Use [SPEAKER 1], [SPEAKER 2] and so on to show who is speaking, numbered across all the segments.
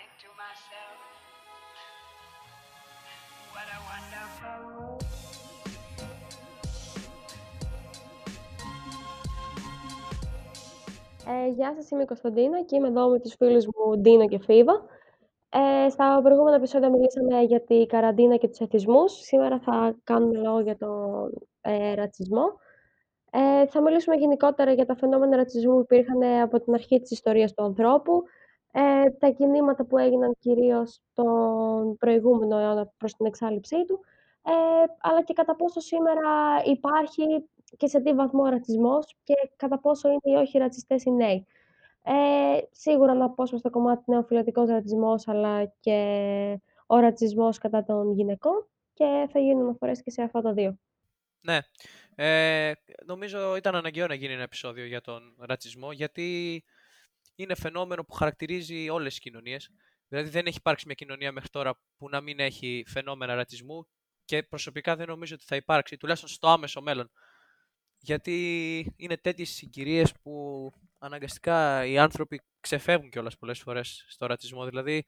[SPEAKER 1] into myself. What a wonderful world.
[SPEAKER 2] Ε, γεια σας, είμαι η Κωνσταντίνα και είμαι εδώ με τους φίλους μου Ντίνο και Φίβα. Ε, στα προηγούμενα επεισόδια μιλήσαμε για τη καραντίνα και τους εθισμούς. Σήμερα θα κάνουμε λόγο για τον ε, ρατσισμό. Ε, θα μιλήσουμε γενικότερα για τα φαινόμενα ρατσισμού που υπήρχαν από την αρχή της ιστορίας του ανθρώπου, ε, τα κινήματα που έγιναν κυρίως τον προηγούμενο αιώνα προς την εξάλληψή του, ε, αλλά και κατά πόσο σήμερα υπάρχει και σε τι βαθμό ρατσισμός και κατά πόσο είναι ή όχι ρατσιστές οι νέοι. Ε, σίγουρα να πω στο κομμάτι νεοφιλετικός ρατσισμός, αλλά και ο ρατσισμός κατά των γυναικών και θα γίνουν αναφορές και σε αυτά τα δύο.
[SPEAKER 3] Ναι. Ε, νομίζω ήταν αναγκαίο να γίνει ένα επεισόδιο για τον ρατσισμό, γιατί είναι φαινόμενο που χαρακτηρίζει όλες τις κοινωνίες. Δηλαδή δεν έχει υπάρξει μια κοινωνία μέχρι τώρα που να μην έχει φαινόμενα ρατσισμού και προσωπικά δεν νομίζω ότι θα υπάρξει, τουλάχιστον στο άμεσο μέλλον. Γιατί είναι τέτοιες συγκυρίες που αναγκαστικά οι άνθρωποι ξεφεύγουν κιόλας πολλές φορές στο ρατσισμό. Δηλαδή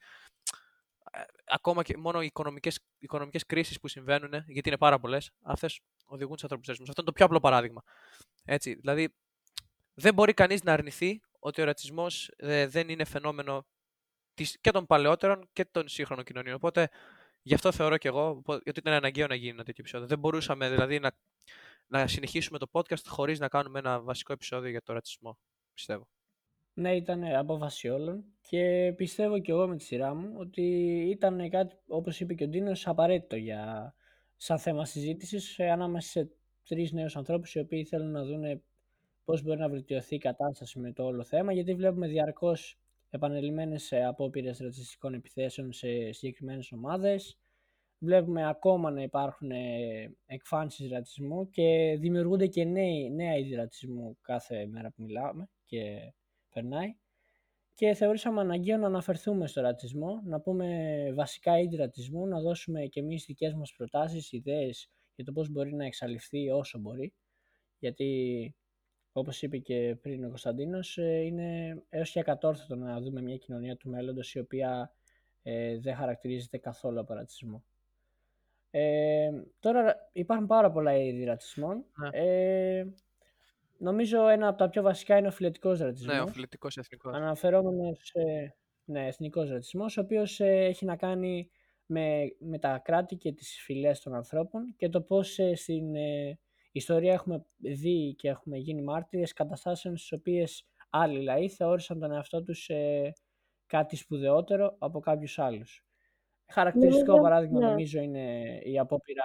[SPEAKER 3] ε, ακόμα και μόνο οι οικονομικές, οικονομικές κρίσεις που συμβαίνουν, γιατί είναι πάρα πολλές, αυτές οδηγούν σε ανθρώπους Αυτό είναι το πιο απλό παράδειγμα. Έτσι, δηλαδή δεν μπορεί κανείς να αρνηθεί ότι ο ρατσισμός ε, δεν είναι φαινόμενο της, και των παλαιότερων και των σύγχρονων κοινωνιών. Οπότε γι' αυτό θεωρώ και εγώ ότι ήταν αναγκαίο να γίνει ένα τέτοιο επεισόδιο. Δεν μπορούσαμε δηλαδή να, να συνεχίσουμε το podcast χωρίς να κάνουμε ένα βασικό επεισόδιο για το ρατσισμό, πιστεύω.
[SPEAKER 4] Ναι, ήταν απόφαση όλων και πιστεύω και εγώ με τη σειρά μου ότι ήταν κάτι, όπως είπε και ο Ντίνος, απαραίτητο για, σαν θέμα συζήτησης ε, ανάμεσα σε τρεις νέους ανθρώπους οι οποίοι θέλουν να δουν πώς μπορεί να βελτιωθεί η κατάσταση με το όλο θέμα γιατί βλέπουμε διαρκώς επανελειμμένες ε, απόπειρες ρατσιστικών επιθέσεων σε συγκεκριμένες ομάδες βλέπουμε ακόμα να υπάρχουν ε, εκφάνσεις ρατσισμού και δημιουργούνται και νέοι, νέα είδη ρατσισμού κάθε μέρα που μιλάμε και περνάει. Και θεωρήσαμε αναγκαίο να αναφερθούμε στο ρατσισμό, να πούμε βασικά είδη ρατσισμού, να δώσουμε και εμείς δικές μας προτάσεις, ιδέες για το πώς μπορεί να εξαλειφθεί όσο μπορεί. Γιατί, όπως είπε και πριν ο Κωνσταντίνος, ε, είναι έως και ακατόρθωτο να δούμε μια κοινωνία του μέλλοντος η οποία ε, δεν χαρακτηρίζεται καθόλου από ρατσισμό. Ε, τώρα υπάρχουν πάρα πολλά είδη ρατσισμών.
[SPEAKER 3] Ναι.
[SPEAKER 4] Ε, νομίζω ένα από τα πιο βασικά είναι ο φιλετικός ρατσισμός.
[SPEAKER 3] Ναι, ο φιλετικός εθνικός.
[SPEAKER 4] Αναφερόμενος σε ναι, εθνικός ρατσισμός, ο οποίος ε, έχει να κάνει με, με τα κράτη και τις φυλές των ανθρώπων και το πώς ε, στην ε, ιστορία έχουμε δει και έχουμε γίνει μάρτυρες καταστάσεων στις οποίες άλλοι λαοί θεώρησαν τον εαυτό τους κάτι σπουδαιότερο από κάποιους άλλους. Χαρακτηριστικό
[SPEAKER 2] Νομίζω,
[SPEAKER 4] παράδειγμα
[SPEAKER 2] ναι.
[SPEAKER 4] νομίζω είναι η απόπειρα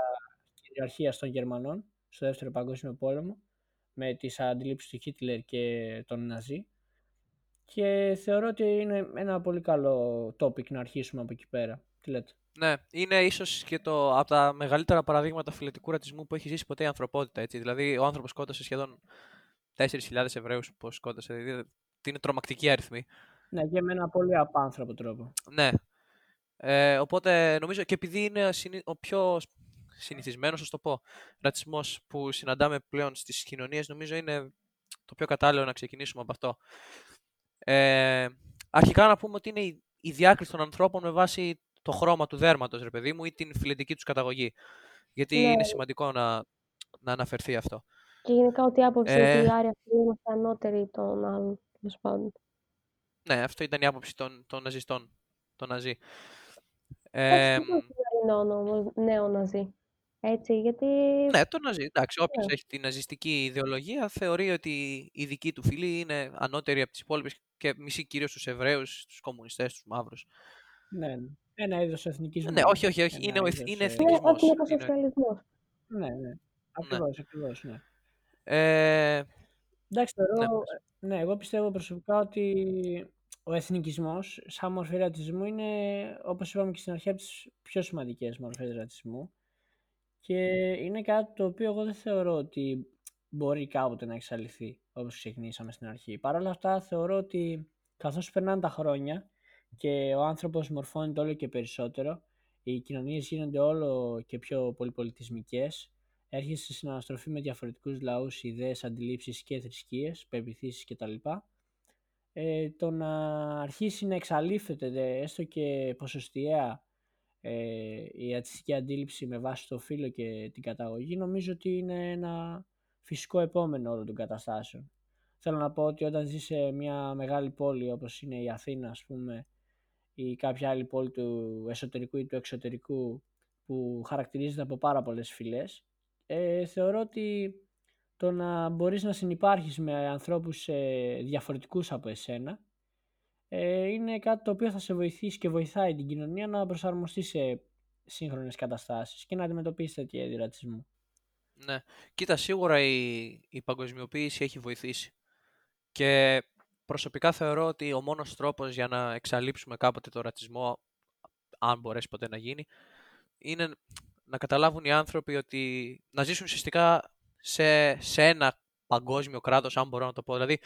[SPEAKER 4] κυριαρχίας των Γερμανών στο Δεύτερο Παγκόσμιο Πόλεμο με τις αντιλήψεις του Χίτλερ και των Ναζί και θεωρώ ότι είναι ένα πολύ καλό topic να αρχίσουμε από εκεί πέρα. Τι λέτε;
[SPEAKER 3] Ναι, είναι ίσως και το από τα μεγαλύτερα παραδείγματα φιλετικού ρατσισμού που έχει ζήσει ποτέ η ανθρωπότητα. Έτσι. Δηλαδή, ο άνθρωπος σκότωσε σχεδόν 4.000 Εβραίους που σκότωσε. Δηλαδή, είναι τρομακτική αριθμή.
[SPEAKER 4] Ναι, και με ένα πολύ απάνθρωπο τρόπο.
[SPEAKER 3] Ναι. Ε, οπότε νομίζω και επειδή είναι ο πιο συνηθισμένος, ας το πω, ρατσισμός που συναντάμε πλέον στις κοινωνίες, νομίζω είναι το πιο κατάλληλο να ξεκινήσουμε από αυτό. Ε, αρχικά να πούμε ότι είναι η, η διάκριση των ανθρώπων με βάση το χρώμα του δέρματος, ρε παιδί μου, ή την φιλετική τους καταγωγή. Γιατί
[SPEAKER 2] Ναι.
[SPEAKER 3] είναι σημαντικό να, να αναφερθεί αυτό.
[SPEAKER 2] Και γενικά ότι η άποψη
[SPEAKER 3] Ε.
[SPEAKER 2] ότι οι Άροι αυτοί είμαστε ανώτεροι των άλλων, τέλος πάντων.
[SPEAKER 3] Ναι, αυτό ήταν η άποψη των, των ναζιστών, των Ναζί.
[SPEAKER 2] Εντάξει,
[SPEAKER 3] Ε,
[SPEAKER 2] και των σημερινών όμω νέο Ναζί. Έτσι, γιατί.
[SPEAKER 3] ναι, το Ναζί. Εντάξει, όποιος
[SPEAKER 2] Ναι.
[SPEAKER 3] έχει την ναζιστική ιδεολογία θεωρεί ότι η δική του φυλή είναι ανώτερη από τις υπόλοιπες και μισεί κυρίως τους Εβραίους, τους κομμουνιστές, τους μαύρους.
[SPEAKER 4] Ναι, ναι. Ένα είδος εθνικισμού.
[SPEAKER 3] Ναι, όχι, όχι, όχι.
[SPEAKER 4] Ένα
[SPEAKER 3] Είναι, ο εθ-
[SPEAKER 4] είδος,
[SPEAKER 3] είναι
[SPEAKER 4] ε,
[SPEAKER 2] Είναι
[SPEAKER 3] εθνικισμός. Είναι,
[SPEAKER 2] εθνικοσοσιαλισμό.
[SPEAKER 4] Ναι, ναι. Ακριβώς, ακριβώς, ναι.
[SPEAKER 3] ε,
[SPEAKER 4] Εντάξει, θεωρώ,
[SPEAKER 3] Ναι,
[SPEAKER 4] ναι, εγώ πιστεύω προσωπικά ότι ο εθνικισμός σαν μορφή ρατσισμού είναι, όπως είπαμε και στην αρχή, από τις πιο σημαντικές μορφές ρατσισμού και είναι κάτι το οποίο εγώ δεν θεωρώ ότι μπορεί κάποτε να εξαλειφθεί όπως ξεκινήσαμε στην αρχή. Παρ' όλα αυτά θεωρώ ότι καθώς περνάνε τα χρόνια και ο άνθρωπος μορφώνεται όλο και περισσότερο, οι κοινωνίες γίνονται όλο και πιο πολυπολιτισμικές, έρχεσαι σε συναναστροφή με διαφορετικούς λαούς, ιδέες, αντιλήψεις και θρησκείες, πεπιθήσεις κτλ. ε, το να αρχίσει να εξαλείφεται έστω και ποσοστιαία ε, η ρατσιστική αντίληψη με βάση το φύλλο και την καταγωγή νομίζω ότι είναι ένα φυσικό επόμενο όλων των καταστάσεων. Θέλω να πω ότι όταν ζει σε μια μεγάλη πόλη όπως είναι η Αθήνα ας πούμε ή κάποια άλλη πόλη του εσωτερικού ή του εξωτερικού που χαρακτηρίζεται από πάρα πολλές φυλές ε, θεωρώ ότι το να μπορείς να συνεπάρχεις με ανθρώπους ε, διαφορετικούς από εσένα ε, είναι κάτι το οποίο θα σε βοηθήσει και βοηθάει την κοινωνία να προσαρμοστεί σε σύγχρονες καταστάσεις και να αντιμετωπίσεις τέτοια είδη ρατσισμού.
[SPEAKER 3] Ναι. Κοίτα, σίγουρα η, η παγκοσμιοποίηση έχει βοηθήσει. Και προσωπικά θεωρώ ότι ο μόνος τρόπος για να εξαλείψουμε κάποτε το ρατσισμό, αν μπορέσει ποτέ να γίνει, είναι να καταλάβουν οι άνθρωποι ότι να ζήσουν ουσιαστικά σε, σε ένα παγκόσμιο κράτος, αν μπορώ να το πω. Δηλαδή,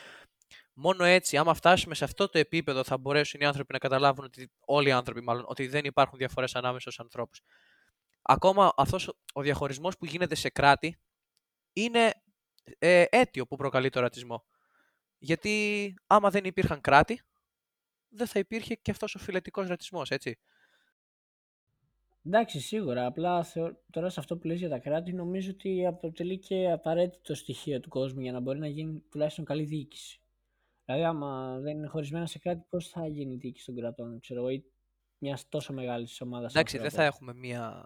[SPEAKER 3] μόνο έτσι, άμα φτάσουμε σε αυτό το επίπεδο, θα μπορέσουν οι άνθρωποι να καταλάβουν ότι όλοι οι άνθρωποι, μάλλον, ότι δεν υπάρχουν διαφορές ανάμεσα στους ανθρώπους. Ακόμα αυτός ο διαχωρισμός που γίνεται σε κράτη είναι ε, αίτιο που προκαλεί το ρατσισμό. Γιατί άμα δεν υπήρχαν κράτη, δεν θα υπήρχε και αυτός ο φιλετικός ρατσισμός, έτσι.
[SPEAKER 4] Εντάξει, σίγουρα. Απλά τώρα σε αυτό που λες για τα κράτη, νομίζω ότι αποτελεί και απαραίτητο στοιχείο του κόσμου για να μπορεί να γίνει τουλάχιστον καλή διοίκηση. Δηλαδή, άμα δεν είναι χωρισμένα σε κράτη, πώς θα γίνει η διοίκηση των κρατών, ξέρω εγώ, ή μιας τόσο μεγάλης ομάδας.
[SPEAKER 3] Εντάξει, δεν θα έχουμε μια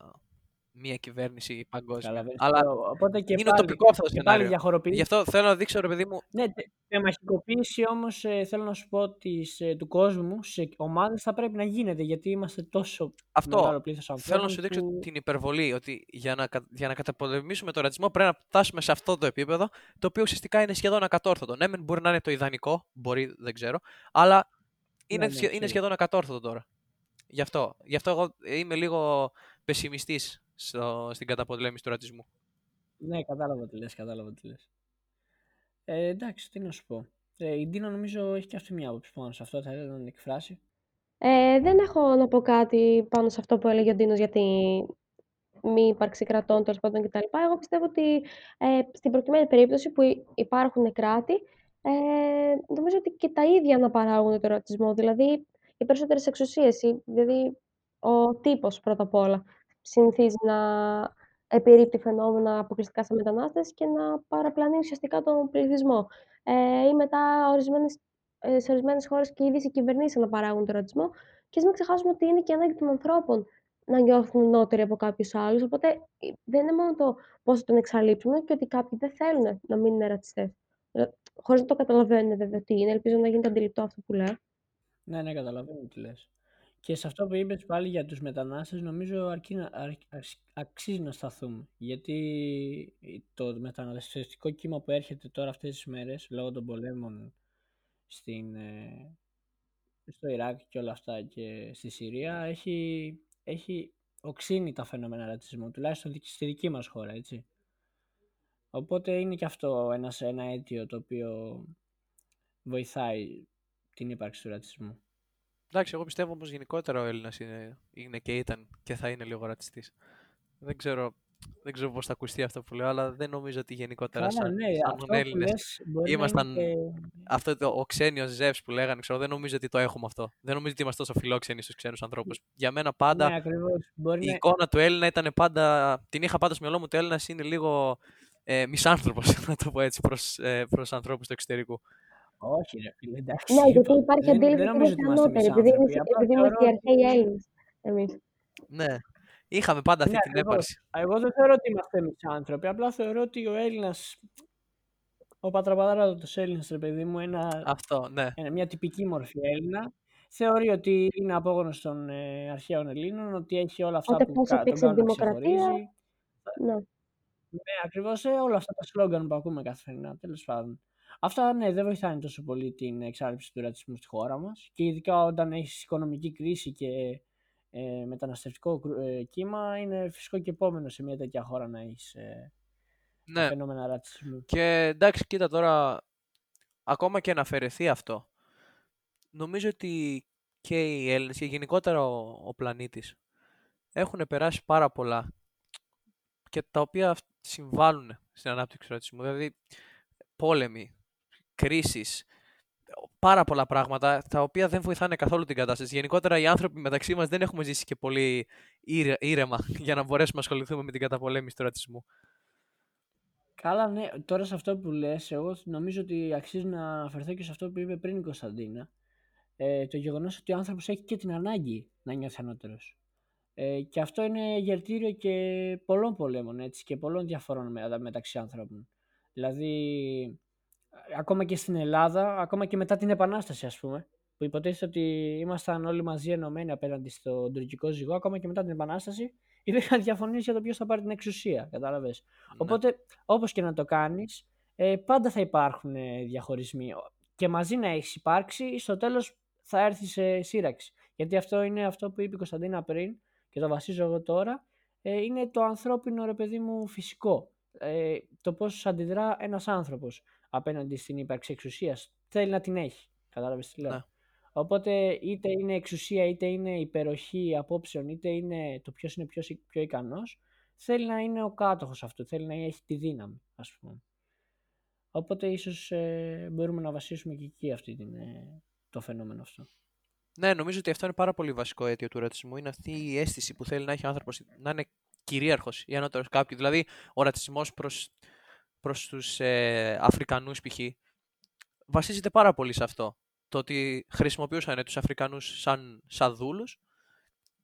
[SPEAKER 3] μία κυβέρνηση παγκόσμια.
[SPEAKER 4] Καλά,
[SPEAKER 3] Αλλά
[SPEAKER 4] Οπότε και
[SPEAKER 3] είναι
[SPEAKER 4] πάλι,
[SPEAKER 3] τοπικό αυτό το
[SPEAKER 4] και πάλι
[SPEAKER 3] σενάριο. Γι' αυτό θέλω να δείξω, ρε παιδί μου.
[SPEAKER 4] Ναι, τεμαχικοποίηση όμως ε, θέλω να σου πω της, ε, του κόσμου σε ομάδες θα πρέπει να γίνεται γιατί είμαστε τόσο
[SPEAKER 3] αυτό,
[SPEAKER 4] μεγάλο πλήθος ανθρώπων.
[SPEAKER 3] Θέλω να σου δείξω που... την υπερβολή ότι για να, για να καταπολεμήσουμε τον ρατσισμό πρέπει να φτάσουμε σε αυτό το επίπεδο το οποίο ουσιαστικά είναι σχεδόν ακατόρθωτο. Ναι, μπορεί να είναι το ιδανικό, μπορεί, δεν ξέρω, αλλά είναι, ναι, ναι, είναι σχεδόν ακατόρθωτο τώρα. Γι' αυτό, γι' αυτό εγώ είμαι λίγο πεσημιστής στο, στην καταπολέμηση του ρατσισμού.
[SPEAKER 4] Ναι, κατάλαβα τι λες, κατάλαβα τι λες. Ε, εντάξει, τι να σου πω. Ε, η Ντίνα νομίζω έχει και αυτή μια άποψη πάνω σε αυτό, θα ήθελα να την εκφράσει.
[SPEAKER 2] Ε, δεν έχω να πω κάτι πάνω σε αυτό που έλεγε ο Ντίνος για τη μη ύπαρξη κρατών τέλος πάντων κτλ. Εγώ πιστεύω ότι ε, στην προκειμένη περίπτωση που υπάρχουν κράτη, ε, νομίζω ότι και τα ίδια να παράγουν το ρατσισμό. Δηλαδή, οι περισσότερες εξουσίες, δηλαδή ο τύπος πρώτα απ' όλα συνηθίζει να επιρρύπτει φαινόμενα αποκλειστικά σε μετανάστες και να παραπλανεί ουσιαστικά τον πληθυσμό. Ε, ή μετά ορισμένες, ε, σε ορισμένες χώρες και ήδη οι κυβερνήσεις να παράγουν τον ρατσισμό. Και ας μην ξεχάσουμε ότι είναι και ανάγκη των ανθρώπων να νιώθουν νότεροι από κάποιους άλλους. Οπότε ε, δεν είναι μόνο το πώς θα τον εξαλείψουμε, και ότι κάποιοι δεν θέλουν να μην είναι ρατσιστές. Ε, Χωρίς να το καταλαβαίνουν βέβαια τι είναι. Ελπίζω να γίνεται αντιληπτό αυτό που λέω.
[SPEAKER 4] Ναι, ναι, καταλαβαίνω τι λες. Και σε αυτό που είπες πάλι για τους μετανάστες νομίζω αρκεί να, αξίζει να σταθούμε. Γιατί το μεταναστευτικό κύμα που έρχεται τώρα αυτές τις μέρες λόγω των πολέμων στην, ε, στο Ιράκ και όλα αυτά και στη Συρία έχει, έχει οξύνει τα φαινόμενα ρατσισμού, τουλάχιστον στη δική μας χώρα, έτσι. Οπότε είναι και αυτό ένας, ένα αίτιο το οποίο βοηθάει την ύπαρξη του ρατσισμού.
[SPEAKER 3] Εντάξει, εγώ πιστεύω όμως γενικότερα ο Έλληνας είναι, είναι και ήταν και θα είναι λίγο ρατσιστής. Δεν ξέρω, δεν ξέρω πώς θα ακουστεί αυτό που λέω, αλλά δεν νομίζω ότι γενικότερα
[SPEAKER 4] Καλά,
[SPEAKER 3] σαν,
[SPEAKER 4] ναι,
[SPEAKER 3] σαν Έλληνες ήμασταν. Και... Αυτό το, ο ξένιος ζεύς που λέγανε, ξέρω, δεν νομίζω ότι το έχουμε αυτό. Δεν νομίζω ότι είμαστε τόσο φιλόξενοι στους ξένους ανθρώπους. Για μένα πάντα
[SPEAKER 4] ναι,
[SPEAKER 3] η να... εικόνα του Έλληνα ήταν πάντα. Την είχα πάντα στο μυαλό μου ότι ο Έλληνας είναι λίγο ε, μισάνθρωπος, να το πω έτσι, προς ε, προς ανθρώπους του εξωτερικού.
[SPEAKER 4] Όχι, ρε φίλε, εντάξει.
[SPEAKER 2] Ναι, γιατί υπάρχει αντίληψη ότι είμαστε ανώτεροι, επειδή είμαστε οι αρχαίοι Έλληνες εμείς.
[SPEAKER 3] Ναι, είχαμε πάντα αυτή
[SPEAKER 4] ναι,
[SPEAKER 3] την έπαρση.
[SPEAKER 4] Εγώ δεν θεωρώ ότι είμαστε εμείς άνθρωποι, απλά θεωρώ ότι ο Έλληνας, ο πατραπατράτος Έλληνας, ρε παιδί μου, ένα,
[SPEAKER 3] Αυτό, ναι.
[SPEAKER 4] ένα, μια τυπική μορφή Έλληνα, θεωρεί ότι είναι απόγονος των ε, αρχαίων Ελλήνων, ότι έχει όλα αυτά
[SPEAKER 2] Οπότε
[SPEAKER 4] που κα, τον κάνουν να ξεχωρίζει.
[SPEAKER 2] Ναι.
[SPEAKER 4] Ναι, ακριβώς ε, όλα αυτά τα σλόγκαν που ακούμε καθημερινά, τέλος πάντων. Αυτά ναι, δεν βοηθάνε τόσο πολύ την εξάρθρωση του ρατσισμού στη χώρα μας. Και ειδικά όταν έχεις οικονομική κρίση και ε, μεταναστευτικό ε, κύμα, είναι φυσικό και επόμενο σε μια τέτοια χώρα να έχεις ε, ναι. φαινόμενα ρατσισμού.
[SPEAKER 3] Και εντάξει, κοίτα τώρα, ακόμα και να αφαιρεθεί αυτό, νομίζω ότι και οι Έλληνες και γενικότερα ο, ο πλανήτης έχουν περάσει πάρα πολλά και τα οποία συμβάλλουν στην ανάπτυξη του ρατσισμού. Δηλαδή, πόλεμοι, κρίσεις, πάρα πολλά πράγματα τα οποία δεν βοηθάνε καθόλου την κατάσταση. Γενικότερα οι άνθρωποι μεταξύ μας δεν έχουμε ζήσει και πολύ ήρε- ήρεμα για να μπορέσουμε να ασχοληθούμε με την καταπολέμηση του ρατσισμού.
[SPEAKER 4] Καλά, ναι. Τώρα σε αυτό που λες, εγώ νομίζω ότι αξίζει να αναφερθώ και σε αυτό που είπε πριν η Κωνσταντίνα. Ε, το γεγονός ότι ο άνθρωπος έχει και την ανάγκη να νιώθει ανώτερος. Ε, και αυτό είναι γερτήριο και πολλών πολέμων έτσι, και πολλών διαφορών με- μεταξύ άνθρωπων. Δηλαδή, ακόμα και στην Ελλάδα, ακόμα και μετά την Επανάσταση ας πούμε, που υποτίθεται ότι ήμασταν όλοι μαζί ενωμένοι απέναντι στον τουρκικό ζυγό, ακόμα και μετά την Επανάσταση υπήρχαν διαφωνίες για το ποιος θα πάρει την εξουσία, κατάλαβες.
[SPEAKER 3] Ναι.
[SPEAKER 4] Οπότε, όπως και να το κάνεις, ε, πάντα θα υπάρχουν ε, διαχωρισμοί. Και μαζί να έχεις υπάρξει, στο τέλος θα έρθει σε σύραξη. Γιατί αυτό είναι αυτό που είπε η Κωνσταντίνα πριν και το βασίζω εγώ τώρα, ε, είναι το ανθρώπινο ρε παιδί μου φυσικό. Ε, το πώς αντιδρά ένας άνθρωπος απέναντι στην ύπαρξη εξουσίας. Θέλει να την έχει. Κατάλαβες τι λέω.
[SPEAKER 3] Ναι.
[SPEAKER 4] Οπότε είτε είναι εξουσία, είτε είναι υπεροχή απόψεων, είτε είναι το ποιος είναι πιο, πιο ικανός, θέλει να είναι ο κάτοχος αυτού, θέλει να έχει τη δύναμη, ας πούμε. Οπότε ίσως ε, μπορούμε να βασίσουμε και εκεί αυτή την, ε, το φαινόμενο αυτό.
[SPEAKER 3] Ναι, νομίζω ότι αυτό είναι πάρα πολύ βασικό αίτιο του ρατσισμού. Είναι αυτή η αίσθηση που θέλει να έχει ο άνθρωπος να είναι κυρίαρχος ή ανώτερος κάποιου. Δηλαδή, ο ρατσισμός προς προς τους ε, Αφρικανούς, π.χ., βασίζεται πάρα πολύ σε αυτό. Το ότι χρησιμοποιούσαν τους Αφρικανούς σαν, σαν δούλους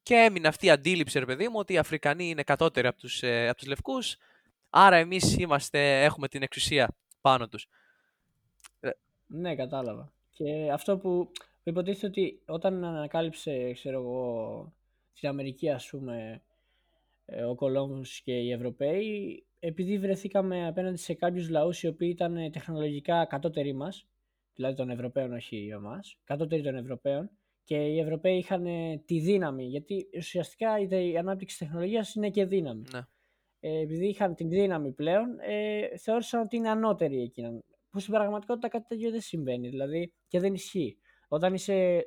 [SPEAKER 3] και έμεινε αυτή η αντίληψη, ρε παιδί μου, ότι οι Αφρικανοί είναι κατώτεροι από τους ε, από τους λευκούς, άρα εμείς έχουμε την εξουσία πάνω τους.
[SPEAKER 4] Ναι, κατάλαβα. Και αυτό που υποτίθεται ότι όταν ανακάλυψε, ξέρω εγώ, την Αμερική, ας πούμε, ε, ο Κολόμβος και οι Ευρωπαίοι, επειδή βρεθήκαμε απέναντι σε κάποιους λαούς οι οποίοι ήταν τεχνολογικά κατώτεροι μας, δηλαδή των Ευρωπαίων, όχι για μας, κατώτεροι των Ευρωπαίων, και οι Ευρωπαίοι είχαν τη δύναμη, γιατί ουσιαστικά η ανάπτυξη τεχνολογίας είναι και δύναμη.
[SPEAKER 3] Ναι.
[SPEAKER 4] Ε, επειδή είχαν την δύναμη πλέον, ε, θεώρησαν ότι είναι ανώτεροι εκείνα. Που στην πραγματικότητα κάτι τέτοιο δεν συμβαίνει, δηλαδή και δεν ισχύει. Όταν είσαι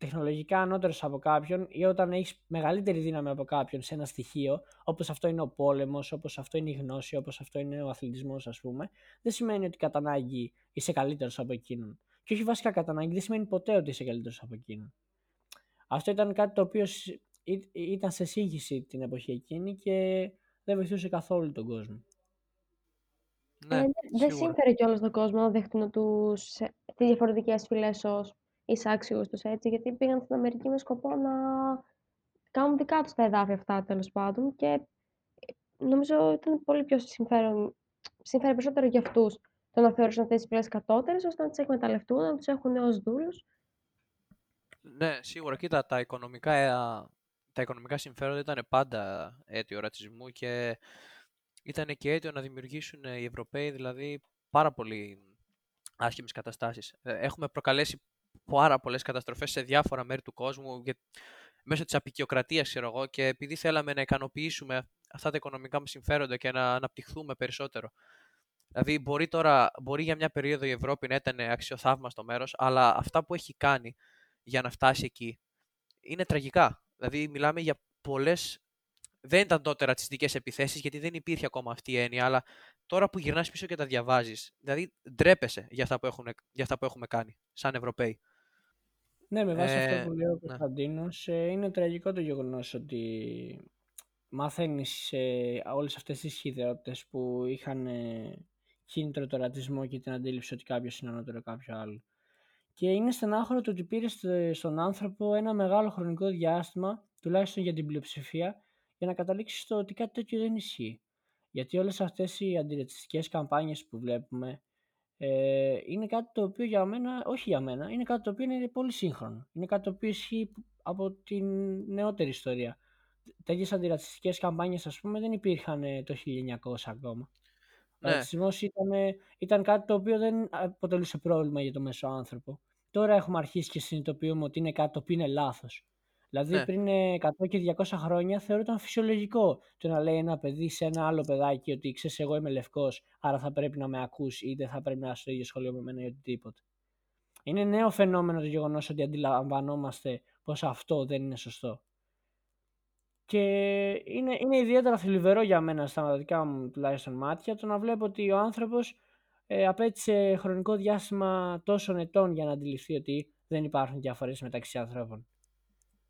[SPEAKER 4] τεχνολογικά ανώτερος από κάποιον ή όταν έχεις μεγαλύτερη δύναμη από κάποιον σε ένα στοιχείο, όπως αυτό είναι ο πόλεμος, όπως αυτό είναι η γνώση, όπως αυτό είναι ο αθλητισμός, ας πούμε, δεν σημαίνει ότι κατά ανάγκη είσαι καλύτερος από εκείνον. Και όχι βασικά κατά ανάγκη, δεν σημαίνει ποτέ ότι είσαι καλύτερος από εκείνον. Αυτό ήταν κάτι το οποίο ήταν σε σύγχυση την εποχή εκείνη και δεν βοηθούσε καθόλου τον κόσμο.
[SPEAKER 3] Ναι,
[SPEAKER 2] ε, δεν σύμφερε κιόλας τον κόσμο να δεχτούν τους, τις διαφορετικές φυλές ως εισάξιου τους έτσι, γιατί πήγαν στην Αμερική με σκοπό να κάνουν δικά τους τα εδάφια αυτά τέλος πάντων. Και νομίζω ήταν πολύ πιο συμφέρον, συμφέρον περισσότερο για αυτούς το να θεωρήσουν αυτές τις φυλέ κατώτερες, ώστε να τις εκμεταλλευτούν, να τους έχουν ως δούλους.
[SPEAKER 3] Ναι, σίγουρα. Κοίτα, τα οικονομικά, τα οικονομικά συμφέροντα ήταν πάντα αίτιο ρατσισμού και ήταν και αίτιο να δημιουργήσουν οι Ευρωπαίοι δηλαδή πάρα πολύ άσχημες καταστάσεις. Έχουμε προκαλέσει πάρα πολλές καταστροφές σε διάφορα μέρη του κόσμου για... μέσω της απεικιοκρατίας, ξέρω εγώ, και επειδή θέλαμε να ικανοποιήσουμε αυτά τα οικονομικά μας συμφέροντα και να αναπτυχθούμε περισσότερο. Δηλαδή, μπορεί, τώρα, μπορεί για μια περίοδο η Ευρώπη να ήταν αξιοθαύμαστο μέρος, αλλά αυτά που έχει κάνει για να φτάσει εκεί είναι τραγικά. Δηλαδή, μιλάμε για πολλές δεν ήταν τότε ρατσιστικές επιθέσεις, γιατί δεν υπήρχε ακόμα αυτή η έννοια. Αλλά τώρα που γυρνάς πίσω και τα διαβάζεις, δηλαδή ντρέπεσαι για αυτά, που έχουν, για αυτά που έχουμε κάνει, σαν Ευρωπαίοι.
[SPEAKER 4] Ναι, με βάση ε, αυτό που λέει ο Κωνσταντίνος, ναι. είναι τραγικό το γεγονός ότι μαθαίνεις ε, όλες αυτές τις χειδαιότητε που είχαν ε, κίνητρο το ρατσισμό και την αντίληψη ότι κάποιος είναι ανώτερο κάποιο άλλο. Και είναι στενάχωρο το ότι πήρες στον άνθρωπο ένα μεγάλο χρονικό διάστημα, τουλάχιστον για την πλειοψηφία, για να καταλήξεις στο ότι κάτι τέτοιο δεν ισχύει. Γιατί όλες αυτές οι αντιρατσιστικές καμπάνιες που βλέπουμε ε, είναι κάτι το οποίο για μένα, όχι για μένα, είναι κάτι το οποίο είναι πολύ σύγχρονο. Είναι κάτι το οποίο ισχύει από την νεότερη ιστορία. Τέτοιε αντιρατσιστικές καμπάνιες, ας πούμε, δεν υπήρχαν το 1900 ακόμα. Ναι. Ο ρατσισμός ήταν, ήταν κάτι το οποίο δεν αποτελούσε πρόβλημα για το μέσο άνθρωπο. Τώρα έχουμε αρχίσει και συνειδητοποιούμε ότι είναι κάτι το οποίο είναι λάθος. Δηλαδή ναι. πριν 100 και 200 χρόνια θεωρούταν φυσιολογικό το να λέει ένα παιδί σε ένα άλλο παιδάκι ότι ξέρεις, εγώ είμαι λευκός, άρα θα πρέπει να με ακούσει ή δεν θα πρέπει να είσαι στο ίδιο σχολείο με μένα ή οτιδήποτε. Είναι νέο φαινόμενο το γεγονός ότι αντιλαμβανόμαστε πως αυτό δεν είναι σωστό. Και είναι, είναι ιδιαίτερα θλιβερό για μένα στα δικά μου τουλάχιστον μάτια το να βλέπω ότι ο άνθρωπος ε, απέτησε χρονικό διάστημα τόσων ετών για να αντιληφθεί ότι δεν υπάρχουν διαφορές μεταξύ ανθρώπων.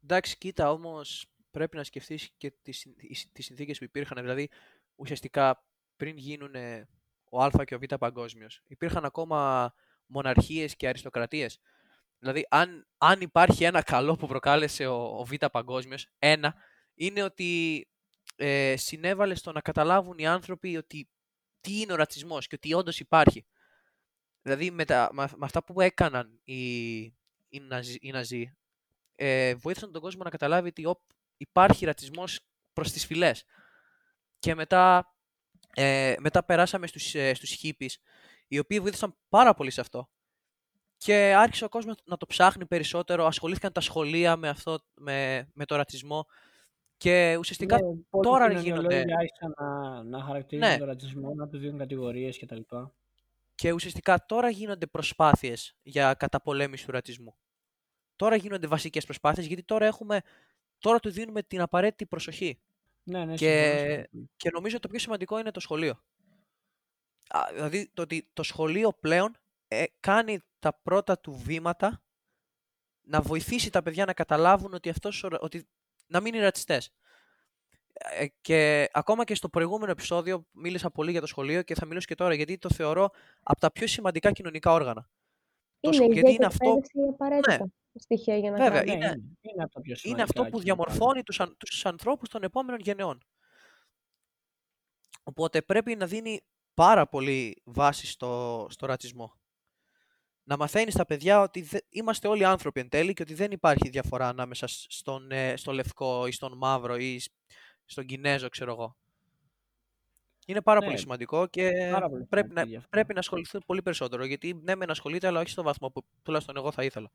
[SPEAKER 3] Εντάξει, κοίτα, όμως πρέπει να σκεφτείς και τις, συν- τις τις συνθήκες που υπήρχαν. Δηλαδή, ουσιαστικά πριν γίνουν ο Α και ο Β παγκόσμιος, υπήρχαν ακόμα μοναρχίες και αριστοκρατίες. Δηλαδή, αν, αν υπάρχει ένα καλό που προκάλεσε ο, ο Β παγκόσμιος, ένα, είναι ότι ε, συνέβαλε στο να καταλάβουν οι άνθρωποι ότι τι είναι ο ρατσισμός και ότι όντως υπάρχει. Δηλαδή, με, τα, με, με αυτά που έκαναν οι, οι, Ναζί, οι Ναζί, ε, βοήθησαν τον κόσμο να καταλάβει ότι οπ, υπάρχει ρατσισμός προς τις φυλές. Και μετά, ε, μετά περάσαμε στους, ε, στους hippies, οι οποίοι βοήθησαν πάρα πολύ σε αυτό. Και άρχισε ο κόσμος να το ψάχνει περισσότερο, ασχολήθηκαν τα σχολεία με, αυτό, με, με το ρατσισμό και ουσιαστικά
[SPEAKER 4] Ναι, πολλοί
[SPEAKER 3] τώρα
[SPEAKER 4] κοινωνιολόγοι
[SPEAKER 3] γίνονται...
[SPEAKER 4] άρχισαν να, να χαρακτηρίζουν
[SPEAKER 3] Ναι,
[SPEAKER 4] τον ρατσισμό, να του δίνουν κατηγορίες κτλ.
[SPEAKER 3] και ουσιαστικά τώρα γίνονται προσπάθειες για καταπολέμηση του ρατσισμού. Τώρα γίνονται βασικές προσπάθειες γιατί τώρα έχουμε, τώρα του δίνουμε την απαραίτητη προσοχή.
[SPEAKER 4] Ναι, ναι, συμφωνώ σε
[SPEAKER 3] Και,
[SPEAKER 4] αυτό.
[SPEAKER 3] και νομίζω το πιο σημαντικό είναι το σχολείο. Α, δηλαδή το ότι το σχολείο πλέον ε, κάνει τα πρώτα του βήματα να βοηθήσει τα παιδιά να καταλάβουν ότι, αυτός, ο ρα- ότι να μην είναι ρατσιστές. Ε, και ακόμα και στο προηγούμενο επεισόδιο μίλησα πολύ για το σχολείο και θα μιλήσω και τώρα γιατί το θεωρώ από τα πιο σημαντικά κοινωνικά όργανα. Το
[SPEAKER 2] Είναι
[SPEAKER 3] σχο-
[SPEAKER 2] η
[SPEAKER 3] γιατί
[SPEAKER 2] υγεία
[SPEAKER 3] είναι
[SPEAKER 2] και
[SPEAKER 3] αυτό,
[SPEAKER 2] εκπαίδευση
[SPEAKER 3] ναι,
[SPEAKER 2] απαραίτητα στοιχεία για να
[SPEAKER 3] βέβαια,
[SPEAKER 2] κάνουμε.
[SPEAKER 4] Ναι,
[SPEAKER 3] είναι,
[SPEAKER 4] είναι, είναι από τα πιο
[SPEAKER 3] είναι αυτό
[SPEAKER 4] σημαντικά
[SPEAKER 3] που
[SPEAKER 4] κοινωνικά.
[SPEAKER 3] διαμορφώνει τους, αν- τους ανθρώπους των επόμενων γενεών. Οπότε πρέπει να δίνει πάρα πολύ βάση στο, στο ρατσισμό. Να μαθαίνεις στα παιδιά ότι δε- είμαστε όλοι άνθρωποι εν τέλει και ότι δεν υπάρχει διαφορά ανάμεσα σ- στον, ε, στο λευκό ή στον μαύρο ή σ- στον Κινέζο, ξέρω εγώ. Είναι πάρα πολύ
[SPEAKER 4] Ναι,
[SPEAKER 3] σημαντικό και
[SPEAKER 4] πάρα πολύ
[SPEAKER 3] πρέπει
[SPEAKER 4] σημαντική
[SPEAKER 3] να,
[SPEAKER 4] διαφορά.
[SPEAKER 3] πρέπει να ασχοληθούν πολύ περισσότερο. Γιατί ναι, με να ασχολείται, αλλά όχι στο βαθμό που τουλάχιστον εγώ θα ήθελα.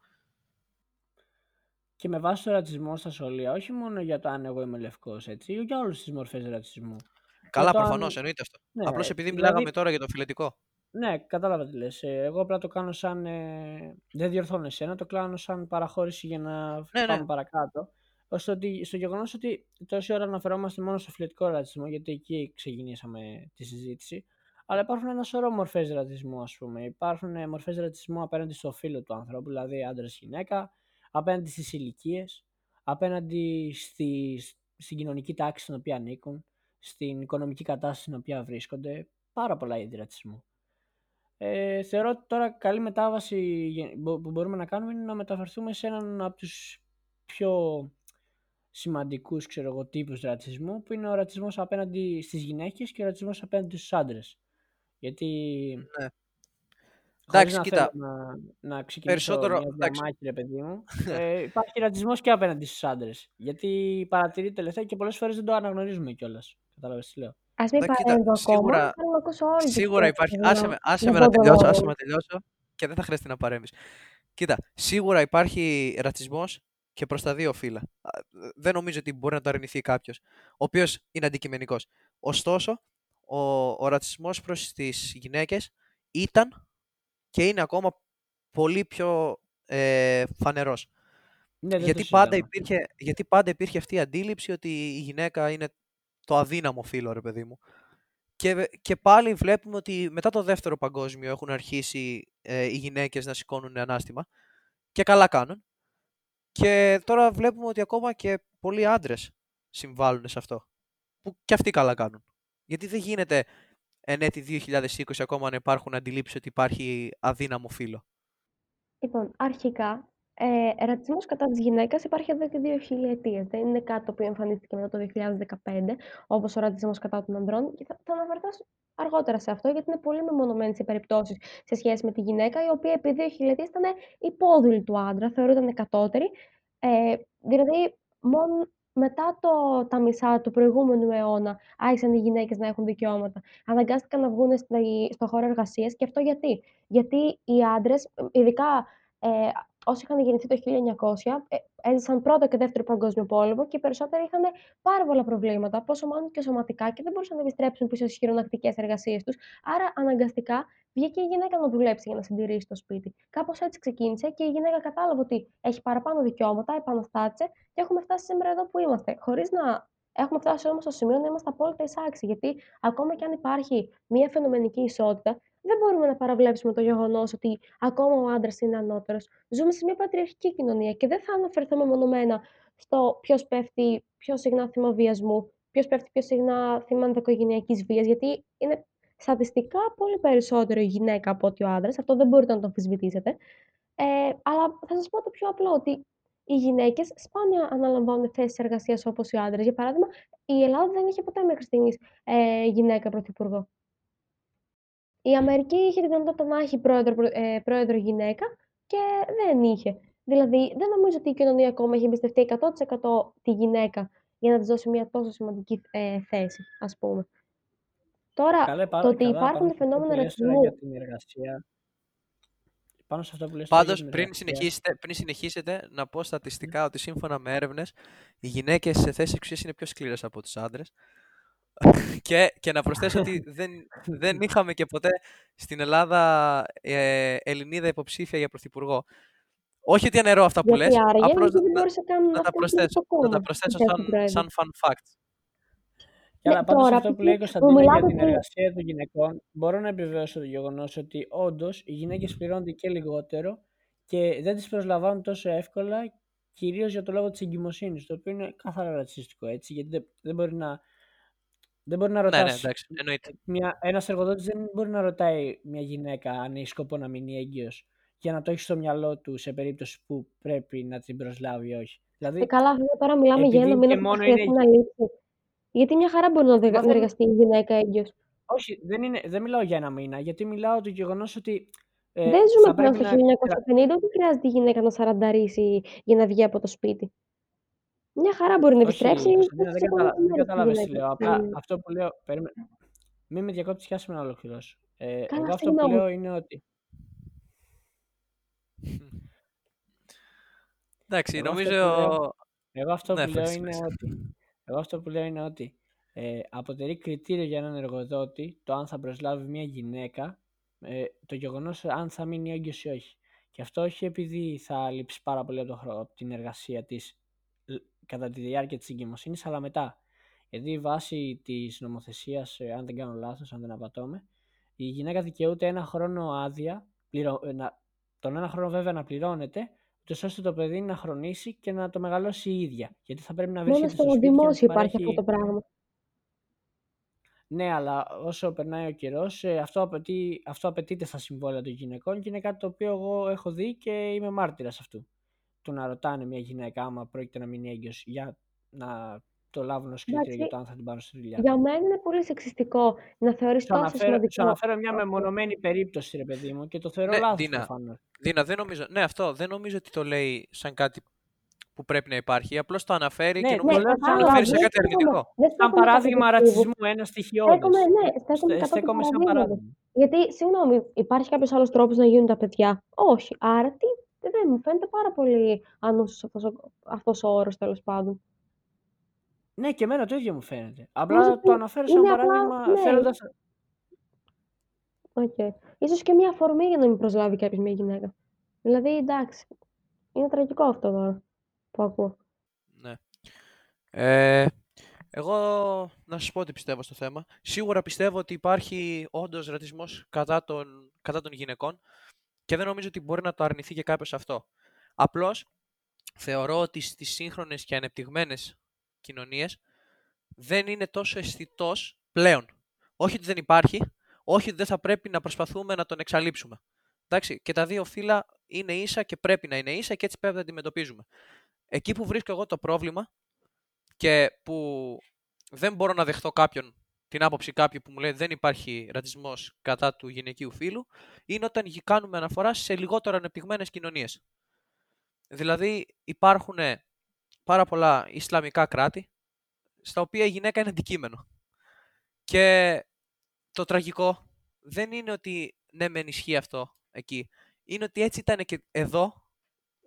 [SPEAKER 4] Και με βάση το ρατσισμό στα σχολεία, όχι μόνο για το αν εγώ είμαι λευκός, έτσι, ή για όλες τις μορφές ρατσισμού. Για
[SPEAKER 3] Καλά,
[SPEAKER 4] το
[SPEAKER 3] προφανώς
[SPEAKER 4] αν.
[SPEAKER 3] εννοείται αυτό.
[SPEAKER 4] Ναι,
[SPEAKER 3] Απλώς επειδή μιλάγαμε
[SPEAKER 4] δηλαδή,
[SPEAKER 3] τώρα για το φιλετικό.
[SPEAKER 4] ναι, κατάλαβα τι λες. Εγώ απλά το κάνω σαν. Ε, δεν διορθώνω εσένα, το κάνω σαν παραχώρηση για να
[SPEAKER 3] Ναι,
[SPEAKER 4] πάμε
[SPEAKER 3] ναι.
[SPEAKER 4] παρακάτω. Ώστε ότι, στο γεγονός ότι τόση ώρα αναφερόμαστε μόνο στο φιλετικό ρατσισμό, γιατί εκεί ξεκινήσαμε τη συζήτηση. Αλλά υπάρχουν ένα σωρό μορφές ρατσισμού, ας πούμε. Υπάρχουν μορφές ρατσισμού απέναντι στο φύλλο του ανθρώπου, δηλαδή άντρα-γυναίκα, απέναντι στις ηλικίες, απέναντι στη, στην κοινωνική τάξη στην οποία ανήκουν, στην οικονομική κατάσταση στην οποία βρίσκονται. Πάρα πολλά είδη ρατσισμού. Ε, θεωρώ ότι τώρα καλή μετάβαση γε- μπο- που μπορούμε να κάνουμε είναι να μεταφερθούμε σε έναν από τους πιο σημαντικούς ξέρω εγώ, τύπους ρατσισμού που είναι ο ρατσισμός απέναντι στις γυναίκες και ο ρατσισμός απέναντι στους άντρες. Γιατί
[SPEAKER 3] Ναι.
[SPEAKER 4] χωρίς
[SPEAKER 3] Εντάξει,
[SPEAKER 4] να
[SPEAKER 3] κοίτα.
[SPEAKER 4] θέλω να, να ξεκινήσω
[SPEAKER 3] Περισσότερο.
[SPEAKER 4] μια
[SPEAKER 3] Εντάξει.
[SPEAKER 4] διαμάχη ρε παιδί μου, ε, υπάρχει ρατσισμός και απέναντι στους άντρες. Γιατί παρατηρείται τελευταία και πολλές φορές δεν το αναγνωρίζουμε κιόλας. Κατάλαβες τι λέω.
[SPEAKER 2] Ας μην
[SPEAKER 3] Εντάξει, κοίτα,
[SPEAKER 2] παρέμβω ακόμα,
[SPEAKER 3] σίγουρα,
[SPEAKER 2] θέλω να ακούσω όλη τη
[SPEAKER 3] σίγουρα
[SPEAKER 2] σκέψη
[SPEAKER 3] υπάρχει.
[SPEAKER 2] για
[SPEAKER 3] Άσε
[SPEAKER 2] να,
[SPEAKER 3] με, άσε
[SPEAKER 2] να
[SPEAKER 3] με να
[SPEAKER 2] πω το
[SPEAKER 3] τελειώσω,
[SPEAKER 2] λόγο
[SPEAKER 3] άσε με
[SPEAKER 2] μου.
[SPEAKER 3] να τελειώσω και δεν θα χρειαστεί να παρέμβεις. Κοίτα, σίγουρα υπάρχει ρατσισμός και προς τα δύο φύλλα. Α, Δεν νομίζω ότι μπορεί να το αρνηθεί κάποιος, ο οποίος είναι αντικειμενικός. Ωστόσο, ο, ο ρατσισμός προς τις γυναίκες ήταν και είναι ακόμα πολύ πιο ε, φανερός.
[SPEAKER 4] Ναι, δεν το
[SPEAKER 3] Γιατί πάντα,
[SPEAKER 4] συζητάμε.
[SPEAKER 3] υπήρχε, γιατί πάντα υπήρχε αυτή η αντίληψη ότι η γυναίκα είναι το αδύναμο φύλλο, ρε παιδί μου. Και, βε- και πάλι βλέπουμε ότι μετά το δεύτερο παγκόσμιο έχουν αρχίσει ε, οι γυναίκες να σηκώνουν ανάστημα και καλά κάνουν. Και τώρα βλέπουμε ότι ακόμα και πολλοί άντρες συμβάλλουν σε αυτό. Που και αυτοί καλά κάνουν. Γιατί δεν γίνεται εν έτη 2020 ακόμα να υπάρχουν αντιλήψεις ότι υπάρχει αδύναμο φύλλο.
[SPEAKER 2] Λοιπόν, αρχικά, ε, ρατσισμό κατά της γυναίκας υπάρχει εδώ και δύο χιλιετίε. Δεν είναι κάτι το οποίο εμφανίστηκε μετά το 2015, όπως ο ρατσισμός κατά των ανδρών. Και θα, θα αναφερθώ σ- αργότερα σε αυτό, γιατί είναι πολύ μεμονωμένε οι περιπτώσεις σε σχέση με τη γυναίκα, η οποία επί δύο χιλιετίε ήταν υπόδουλη του άντρα, θεωρούταν κατώτερη. Ε, δηλαδή, μόνο μετά το, τα μισά του προηγούμενου αιώνα άρχισαν οι γυναίκες να έχουν δικαιώματα. Αναγκάστηκαν να βγουν στη- στο χώρο εργασίας και αυτό γιατί; Γιατί οι άντρες, ειδικά ε, όσοι είχαν γεννηθεί το 1900, ε, έζησαν πρώτο και δεύτερο παγκόσμιο πόλεμο και οι περισσότεροι είχαν πάρα πολλά προβλήματα, πόσο μάλλον και σωματικά, και δεν μπορούσαν να επιστρέψουν πίσω στις χειρονακτικές εργασίες τους. Άρα, αναγκαστικά βγήκε η γυναίκα να δουλέψει για να συντηρήσει το σπίτι. Κάπως έτσι ξεκίνησε και η γυναίκα κατάλαβε ότι έχει παραπάνω δικαιώματα, επαναστάτησε και έχουμε φτάσει σήμερα εδώ που είμαστε. Χωρίς να έχουμε φτάσει όμως στο σημείο να είμαστε απόλυτα εισάξιοι. Γιατί ακόμα και αν υπάρχει μια φαινομενική ισότητα, δεν μπορούμε να παραβλέψουμε το γεγονός ότι ακόμα ο άντρας είναι ανώτερος. Ζούμε σε μια πατριαρχική κοινωνία και δεν θα αναφερθούμε μονομένα στο ποιος πέφτει πιο συχνά θύμα βιασμού, ποιος πέφτει πιο συχνά θύμα ενδοοικογενειακής βίας, γιατί είναι στατιστικά πολύ περισσότερο η γυναίκα από ότι ο άντρας. Αυτό δεν μπορείτε να το αμφισβητήσετε. Ε, αλλά θα σας πω το πιο απλό, ότι οι γυναίκες σπάνια αναλαμβάνουν θέσεις εργασίας όπως οι άντρες. Για παράδειγμα, η Ελλάδα δεν είχε ποτέ μέχρι στιγμής ε, γυναίκα πρωθυπουργό. Η Αμερική είχε τη δυνατότητα να έχει πρόεδρο, ε, πρόεδρο γυναίκα και δεν είχε. Δηλαδή, δεν νομίζω ότι η κοινωνία ακόμα έχει εμπιστευτεί 100% τη γυναίκα για να της δώσει μια τόσο σημαντική ε, θέση, ας πούμε. Τώρα,
[SPEAKER 4] Καλέ, πάρα,
[SPEAKER 2] το ότι
[SPEAKER 4] καλά,
[SPEAKER 2] υπάρχουν
[SPEAKER 4] πάνω σε αυτό
[SPEAKER 2] φαινόμενα
[SPEAKER 4] που λες τώρα
[SPEAKER 2] ρατσισμού.
[SPEAKER 4] για την εργασία. Πάνω σε αυτό που λες τώρα για
[SPEAKER 3] Πάντως,
[SPEAKER 4] την
[SPEAKER 3] πριν
[SPEAKER 4] εργασία.
[SPEAKER 3] συνεχίσετε, πριν συνεχίσετε, να πω στατιστικά ότι σύμφωνα με έρευνες, οι γυναίκες σε θέση εξουσίας είναι πιο σκληρές από τους άντρες. Και, και να προσθέσω ότι δεν, δεν είχαμε και ποτέ στην Ελλάδα ε, Ελληνίδα υποψήφια για πρωθυπουργό. Όχι ότι αναιρώ αυτά που
[SPEAKER 2] Γιατί
[SPEAKER 3] λες,
[SPEAKER 2] άραγε,
[SPEAKER 3] απλώς
[SPEAKER 2] γιατί δεν
[SPEAKER 3] να,
[SPEAKER 2] μπορούσε καν
[SPEAKER 3] να
[SPEAKER 2] να
[SPEAKER 3] τα
[SPEAKER 2] φτιάξει
[SPEAKER 3] προσθέσω,
[SPEAKER 2] το
[SPEAKER 3] να τα
[SPEAKER 2] κόμμα.
[SPEAKER 3] προσθέσω
[SPEAKER 2] για την
[SPEAKER 3] σαν,
[SPEAKER 2] πρόεδρο.
[SPEAKER 3] σαν fun fact.
[SPEAKER 4] Καλά,
[SPEAKER 2] Ναι,
[SPEAKER 4] πάντως
[SPEAKER 2] τώρα,
[SPEAKER 4] αυτό που λέει η
[SPEAKER 2] επειδή μου
[SPEAKER 4] Κωνσταντίνα για
[SPEAKER 2] μιλάτε
[SPEAKER 4] την
[SPEAKER 2] πολύ.
[SPEAKER 4] εργασία των γυναικών, μπορώ να επιβεβαιώσω το γεγονός ότι όντως οι γυναίκες πληρώνονται και λιγότερο και δεν τις προσλαμβάνουν τόσο εύκολα, κυρίως για το λόγο της εγκυμοσύνης, το οποίο είναι καθαρά ρατσιστικό έτσι, γιατί δεν, δεν μπορεί να. Δεν μπορεί να
[SPEAKER 3] Ναι, ναι,
[SPEAKER 4] ρωτάς,
[SPEAKER 3] εντάξει, εννοείται.
[SPEAKER 4] μια, ένας εργοδότης δεν μπορεί να ρωτάει μια γυναίκα αν έχει σκοπό να μείνει έγκυος για να το έχει στο μυαλό του σε περίπτωση που πρέπει να την προσλάβει ή όχι.
[SPEAKER 2] Ε,
[SPEAKER 4] Δηλαδή,
[SPEAKER 2] καλά, βέβαια τώρα μιλάμε για ένα
[SPEAKER 4] επειδή
[SPEAKER 2] μήνα
[SPEAKER 4] και
[SPEAKER 2] που θα
[SPEAKER 4] μόνο είναι
[SPEAKER 2] χρειαστεί να λείψει. Γιατί μια χαρά μπορεί να
[SPEAKER 4] Μα
[SPEAKER 2] δε- να
[SPEAKER 4] δεν,
[SPEAKER 2] εργαστεί η γυναίκα έγκυος.
[SPEAKER 4] όχι, δεν, είναι, δεν μιλάω για ένα μήνα, γιατί μιλάω το γεγονός ότι ε,
[SPEAKER 2] Δεν ζούμε
[SPEAKER 4] θα
[SPEAKER 2] πλέον
[SPEAKER 4] πρέπει
[SPEAKER 2] στο
[SPEAKER 4] να...
[SPEAKER 2] 1950, ούτε χρειάζεται η γυναίκα να σαρανταρίσει για να βγει από το σπίτι. Μια χαρά μπορεί να επιστρέψει
[SPEAKER 4] Όχι,
[SPEAKER 2] και
[SPEAKER 4] Κωνσταντίνα,
[SPEAKER 2] στις
[SPEAKER 4] δεν, καταλα... δεν
[SPEAKER 2] επόμενες μέρες η
[SPEAKER 4] κατάλαβες τι
[SPEAKER 2] γυναίκα.
[SPEAKER 4] λέω. Απλά
[SPEAKER 2] Mm.
[SPEAKER 4] αυτό που λέω... Περίμε... Μην με διακόπτεις, πιάσε με να ολοκληρώσω. Ε,
[SPEAKER 2] Καλά,
[SPEAKER 4] εγώ αυτό που
[SPEAKER 2] συγγνώμη.
[SPEAKER 4] λέω είναι ότι...
[SPEAKER 3] Εντάξει,
[SPEAKER 4] Εγώ αυτό που
[SPEAKER 3] νομίζω...
[SPEAKER 4] λέω, εγώ αυτό
[SPEAKER 3] Ναι,
[SPEAKER 4] που λέω
[SPEAKER 3] φρέξ,
[SPEAKER 4] είναι
[SPEAKER 3] φρέξ.
[SPEAKER 4] ότι... Εγώ αυτό που λέω είναι ότι ε, αποτελεί κριτήριο για έναν εργοδότη το αν θα προσλάβει μια γυναίκα ε, το γεγονός αν θα μείνει έγκυος ή όχι. Και αυτό όχι επειδή θα λείψει πάρα πολύ από, το χρόνο, από την εργασία της ε, κατά τη διάρκεια της εγκυμοσύνης, αλλά μετά. Γιατί βάσει της νομοθεσίας, ε, αν δεν κάνω λάθος, αν δεν απατώμε, η γυναίκα δικαιούται ένα χρόνο άδεια, πληρω... ε, να... τον ένα χρόνο βέβαια να πληρώνεται, ούτως ώστε το παιδί να χρονίσει και να το μεγαλώσει η ίδια. Γιατί θα πρέπει να
[SPEAKER 2] Μόνο
[SPEAKER 4] βρίσκεται στο
[SPEAKER 2] στο
[SPEAKER 4] σπίτι και να της
[SPEAKER 2] δημόσιο υπάρχει
[SPEAKER 4] παρέχει...
[SPEAKER 2] αυτό το πράγμα.
[SPEAKER 4] Ναι, αλλά όσο περνάει ο καιρός, αυτό, απαιτεί, αυτό απαιτείται στα συμβόλαια των γυναικών και είναι κάτι το οποίο εγώ έχω δει και είμαι μάρτυρας αυτού. Το να ρωτάνε μια γυναίκα άμα πρόκειται να μείνει έγκυος για να το λάβουν ως κριτήριο για
[SPEAKER 2] Εντάξει,
[SPEAKER 4] το αν θα την πάρουν στη δουλειά.
[SPEAKER 2] για μένα είναι πολύ σεξιστικό να θεωρείς
[SPEAKER 4] Σου
[SPEAKER 2] τόσο
[SPEAKER 4] αναφέρω, σου
[SPEAKER 2] σημαντικό.
[SPEAKER 4] αναφέρω μια
[SPEAKER 2] Όχι.
[SPEAKER 4] μεμονωμένη περίπτωση, ρε παιδί μου, και το θεωρώ
[SPEAKER 3] Ναι,
[SPEAKER 4] λάθος
[SPEAKER 3] Δίνα,
[SPEAKER 4] προφανώς.
[SPEAKER 3] Δίνα, δεν νομίζω, ναι, αυτό δεν νομίζω ότι το λέει σαν κάτι που πρέπει να υπάρχει. Απλώς το αναφέρει
[SPEAKER 4] Ναι,
[SPEAKER 3] και
[SPEAKER 4] το
[SPEAKER 3] νομίζω
[SPEAKER 2] Ναι,
[SPEAKER 4] λέω
[SPEAKER 3] ότι το
[SPEAKER 4] σαν
[SPEAKER 2] κατάλαβα.
[SPEAKER 3] αναφέρει σε
[SPEAKER 2] Δεν
[SPEAKER 3] κάτι
[SPEAKER 2] στέκομαι,
[SPEAKER 3] αρνητικό.
[SPEAKER 2] δεν
[SPEAKER 4] Σαν
[SPEAKER 2] στέκομαι κατά
[SPEAKER 4] παράδειγμα
[SPEAKER 2] του τύπου.
[SPEAKER 4] ρατσισμού, ένα στοιχειώδες.
[SPEAKER 2] Στέκομαι, ναι, στέκομαι
[SPEAKER 4] Στε-
[SPEAKER 2] κατά του
[SPEAKER 4] Στέκομαι σαν
[SPEAKER 2] παραδείγματος.
[SPEAKER 4] παράδειγμα.
[SPEAKER 2] Γιατί, συγγνώμη, υπάρχει κάποιος άλλος τρόπος να γίνουν τα παιδιά; Όχι. Άρα τι, δεν μου φαίνεται πάρα πολύ ανούσιος αυτός ο, αυτός ο όρος τέλος πάντων.
[SPEAKER 4] Ναι, και εμένα το ίδιο μου φαίνεται.
[SPEAKER 2] Νομίζω
[SPEAKER 4] Απλά το
[SPEAKER 2] ότι
[SPEAKER 4] αναφέρω σαν
[SPEAKER 2] είναι απλά,
[SPEAKER 4] παράδειγμα
[SPEAKER 2] ναι,
[SPEAKER 4] θέλοντας...
[SPEAKER 2] οκ. Ίσως και μια αφορμή για να μην προσλάβει κάποιος μια γυναίκα. Δηλαδή, εντάξει, είναι τραγικό αυτό τώρα που ακούω.
[SPEAKER 3] Ναι. Ε, εγώ να σας πω τι πιστεύω στο θέμα. Σίγουρα πιστεύω ότι υπάρχει όντως ρατσισμός κατά των, κατά των γυναικών και δεν νομίζω ότι μπορεί να το αρνηθεί και κάποιος αυτό. Απλώς θεωρώ ότι στις σύγχρονες και ανεπτυγμένες κοινωνίες δεν είναι τόσο αισθητός πλέον. Όχι ότι δεν υπάρχει, όχι ότι δεν θα πρέπει να προσπαθούμε να τον εξαλείψουμε. Εντάξει, και τα δύο φύλλα είναι ίσα και πρέπει να είναι ίσα και έτσι πρέπει να τα αντιμετωπίζουμε. Εκεί που βρίσκω εγώ το πρόβλημα και που δεν μπορώ να δεχτώ κάποιον, την άποψη κάποιου που μου λέει δεν υπάρχει ρατσισμός κατά του γυναικείου φύλου, είναι όταν γι- κάνουμε αναφορά σε λιγότερο ανεπτυγμένες κοινωνίες. Δηλαδή υπάρχουν πάρα πολλά Ισλαμικά κράτη, στα οποία η γυναίκα είναι αντικείμενο. Και το τραγικό δεν είναι ότι ναι μεν ισχύει αυτό εκεί. Είναι ότι έτσι ήταν και εδώ,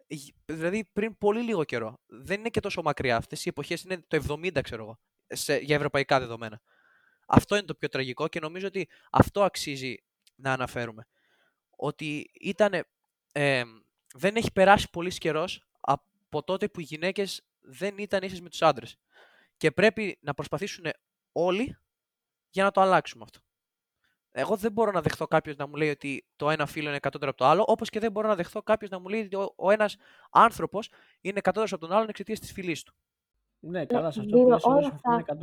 [SPEAKER 3] γ- δηλαδή πριν πολύ λίγο καιρό. Δεν είναι και τόσο μακριά. Αυτές οι εποχές είναι το 70 ξέρω εγώ, σε, για ευρωπαϊκά δεδομένα. Αυτό είναι το πιο τραγικό και νομίζω ότι αυτό αξίζει να αναφέρουμε. Ότι ήταν, δεν έχει περάσει πολύς καιρός από τότε που οι γυναίκες δεν ήταν ίσες με τους άντρες. Και πρέπει να προσπαθήσουν όλοι για να το αλλάξουμε αυτό. Εγώ δεν μπορώ να δεχθώ κάποιος να μου λέει ότι το ένα φύλλο είναι κατώτερο από το άλλο, όπως και δεν μπορώ να δεχθώ κάποιος να μου λέει ότι ο, ο ένας άνθρωπος είναι κατώτερο από τον άλλον εξαιτίας της φυλής του.
[SPEAKER 4] Ναι, καλά, σε αυτό
[SPEAKER 2] Δίνω
[SPEAKER 4] που λες εγώ
[SPEAKER 2] όλα
[SPEAKER 4] συμφωνώ
[SPEAKER 2] αυτά.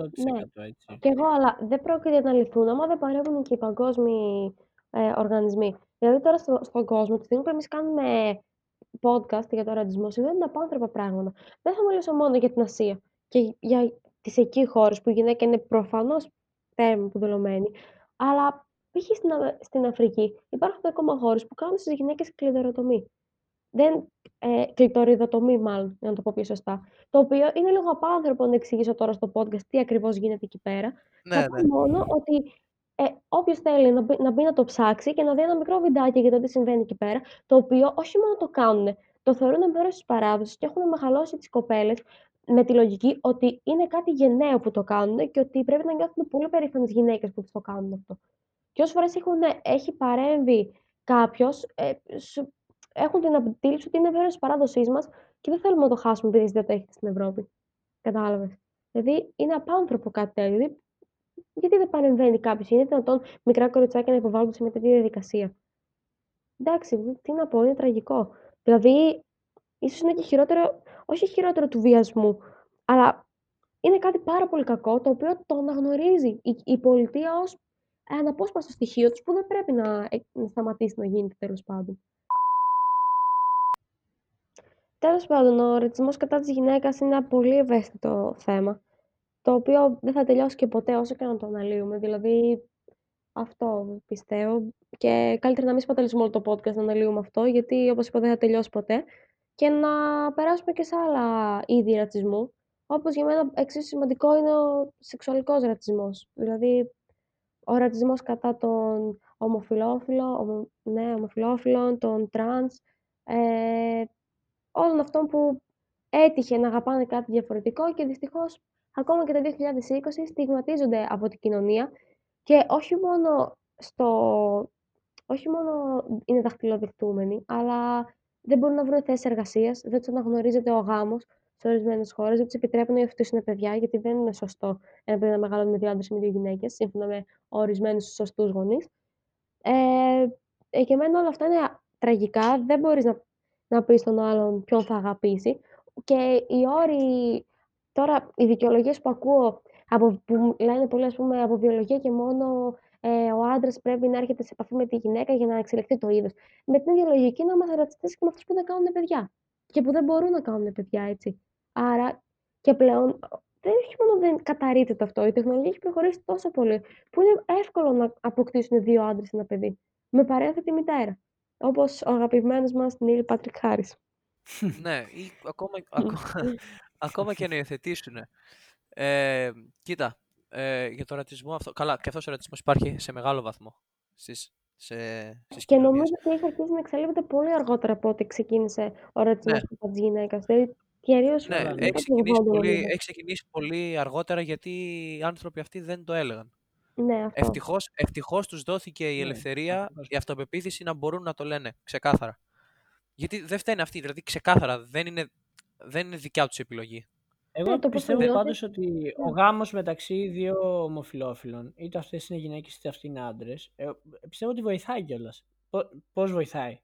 [SPEAKER 4] 100% έτσι.
[SPEAKER 2] Κι εγώ, αλλά δεν πρόκειται να λυθούν άμα δεν παρεύουν και οι παγκόσμιοι ε, οργανισμοί. Δηλαδή τώρα στο, στον κόσμο, τη στιγμή που εμείς κάνουμε podcast για τον ρατσισμό, συμβαίνουν απάνθρωπα πράγματα. Δεν θα μιλήσω μόνο για την Ασία και για τις εκεί χώρες που η γυναίκα είναι προφανώς τέρμα αποδηλωμένη, αλλά π.χ. στην, Α- στην Αφρική υπάρχουν ακόμα χώρες που κάνουν στις γυναίκες κλειδεροτομή. Δεν, ε, κλειτοριδοτομή μάλλον, για να το πω πιο σωστά. Το οποίο είναι λίγο απάνθρωπο να εξηγήσω τώρα στο podcast τι ακριβώς γίνεται εκεί πέρα.
[SPEAKER 3] Ναι,
[SPEAKER 2] Θα πω μόνο ότι ε, όποιος θέλει να μπει, να μπει να το ψάξει και να δει ένα μικρό βιντεάκι για το τι συμβαίνει εκεί πέρα, το οποίο όχι μόνο το κάνουν, το θεωρούν μέρο της παράδοσης και έχουν μεγαλώσει τις κοπέλες με τη λογική ότι είναι κάτι γενναίο που το κάνουν και ότι πρέπει να νιώθουν πολύ περήφανες γυναίκες που τους το κάνουν αυτό. Και όσες φορές έχει παρέμβει κάποιος, ε, σου- έχουν την αντίληψη ότι είναι μέρος της παράδοσής μας και δεν θέλουμε να το χάσουμε επειδή δεν το έχετε στην Ευρώπη. Κατάλαβες. Δηλαδή είναι απάνθρωπο κάτι τέτοιο. Δηλαδή, γιατί δεν παρεμβαίνει κάποιος, είναι δυνατόν μικρά κοριτσάκια να υποβάλλονται σε μια τέτοια διαδικασία; Εντάξει, τι να πω, είναι τραγικό. Δηλαδή, ίσως είναι και χειρότερο, όχι χειρότερο του βιασμού, αλλά είναι κάτι πάρα πολύ κακό το οποίο το αναγνωρίζει η, η πολιτεία ως αναπόσπαστο στοιχείο τους που δεν πρέπει να, ε, να σταματήσει να γίνεται τέλος πάντων. Τέλος πάντων, ο ρατσισμός κατά της γυναίκας είναι ένα πολύ ευαίσθητο θέμα. Το οποίο δεν θα τελειώσει και ποτέ όσο και να το αναλύουμε. Δηλαδή, αυτό πιστεύω. Και καλύτερα να μην σπαταλήσουμε όλο το podcast να αναλύουμε αυτό, γιατί όπως είπα δεν θα τελειώσει ποτέ. Και να περάσουμε και σε άλλα είδη ρατσισμού. Όπως για μένα εξίσου σημαντικό είναι ο σεξουαλικός ρατσισμός. Δηλαδή, ο ρατσισμός κατά των ομοφυλόφιλων, ομο, ναι, ομοφυλόφιλων, των τρανς, ε, όλων αυτών που έτυχε να αγαπάνε κάτι διαφορετικό και δυστυχώς ακόμα και το 2020 στιγματίζονται από την κοινωνία και όχι μόνο, στο, όχι μόνο είναι δαχτυλοδεικτούμενοι, αλλά δεν μπορούν να βρουν θέσει εργασίας, δεν τους αναγνωρίζεται ο γάμος σε ορισμένες χώρες, δεν τους επιτρέπουν να υιοθετήσουν παιδιά, γιατί δεν είναι σωστό ένα παιδί να μεγαλώνει με δύο άντρες ή με δύο γυναίκες, σύμφωνα με ορισμένους σωστούς γονείς. Ε, ε, και εμένα όλα αυτά είναι τραγικά. Δεν μπορείς να, να πεις στον άλλον ποιον θα αγαπήσει. Και οι όροι, τώρα οι δικαιολογίες που ακούω, από, που λένε πολύ, ας πούμε, από βιολογία και μόνο ε, ο άντρας πρέπει να έρχεται σε επαφή με τη γυναίκα για να εξελιχθεί το είδος. Με την ίδια λογική να είμαστε ρατσιστέ και με αυτούς που δεν κάνουν παιδιά. Και που δεν μπορούν να κάνουν παιδιά έτσι. Άρα και πλέον δεν όχι μόνο δεν καταρρύπτεται αυτό, η τεχνολογία έχει προχωρήσει τόσο πολύ που είναι εύκολο να αποκτήσουν δύο άντρες ένα παιδί. Με παρένθετη μητέρα. Όπως ο αγαπημένος μας Νίλ Πάτρικ Χάρη.
[SPEAKER 3] ναι, ή ακόμα, ακόμα, ακόμα και να υιοθετήσουν. Ε, κοίτα, ε, για τον ρατσισμό αυτό. Καλά, και αυτός ο ρατσισμός υπάρχει σε μεγάλο βαθμό στις, σε, στις
[SPEAKER 2] Και
[SPEAKER 3] κοινωνίες.
[SPEAKER 2] νομίζω ότι έχει αρχίσει να εξελίχεται πολύ αργότερα από ό,τι ξεκίνησε ο ρατσισμός
[SPEAKER 3] Ναι.
[SPEAKER 2] κατά τη γυναίκα. Δηλαδή, κυρίως
[SPEAKER 3] Ναι,
[SPEAKER 4] Καλά, ναι.
[SPEAKER 3] έχει ξεκινήσει, πολύ,
[SPEAKER 2] νομίζω.
[SPEAKER 3] έχει ξεκινήσει πολύ αργότερα γιατί οι άνθρωποι αυτοί δεν το έλεγαν.
[SPEAKER 2] Ναι, αυτό.
[SPEAKER 3] Ευτυχώς, ευτυχώς τους δόθηκε η
[SPEAKER 4] Ναι,
[SPEAKER 3] ελευθερία,
[SPEAKER 4] ακριβώς.
[SPEAKER 3] η αυτοπεποίθηση να μπορούν να το λένε ξεκάθαρα. Γιατί δεν φταίνε αυτοί, δηλαδή ξεκάθαρα δεν είναι, δεν είναι δικιά τους επιλογή.
[SPEAKER 4] Εγώ
[SPEAKER 2] Ναι, το πώς
[SPEAKER 4] πιστεύω
[SPEAKER 2] το
[SPEAKER 4] πάντως
[SPEAKER 2] νιώθεις.
[SPEAKER 4] ότι ο γάμος μεταξύ δύο ομοφυλόφιλων, είτε αυτές είναι γυναίκες είτε αυτοί είναι άντρες, ε, πιστεύω ότι βοηθάει κιόλας. Πώς βοηθάει;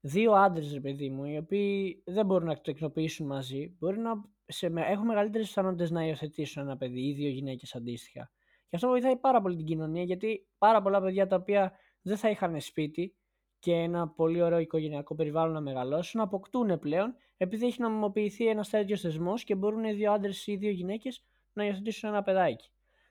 [SPEAKER 4] Δύο άντρες, ρε παιδί μου, οι οποίοι δεν μπορούν να το τεκνοποιήσουν μαζί, μπορεί να σε, με- έχουν μεγαλύτερες πιθανότητες να υιοθετήσουν ένα παιδί ή δύο γυναίκες αντίστοιχα. Και αυτό βοηθάει πάρα πολύ την κοινωνία, γιατί πάρα πολλά παιδιά τα οποία δεν θα είχαν σπίτι και ένα πολύ ωραίο οικογενειακό περιβάλλον να μεγαλώσουν, αποκτούν πλέον επειδή έχει νομιμοποιηθεί ένας τέτοιος θεσμός και μπορούν οι δύο άντρες ή οι δύο γυναίκες να υιοθετήσουν ένα παιδάκι.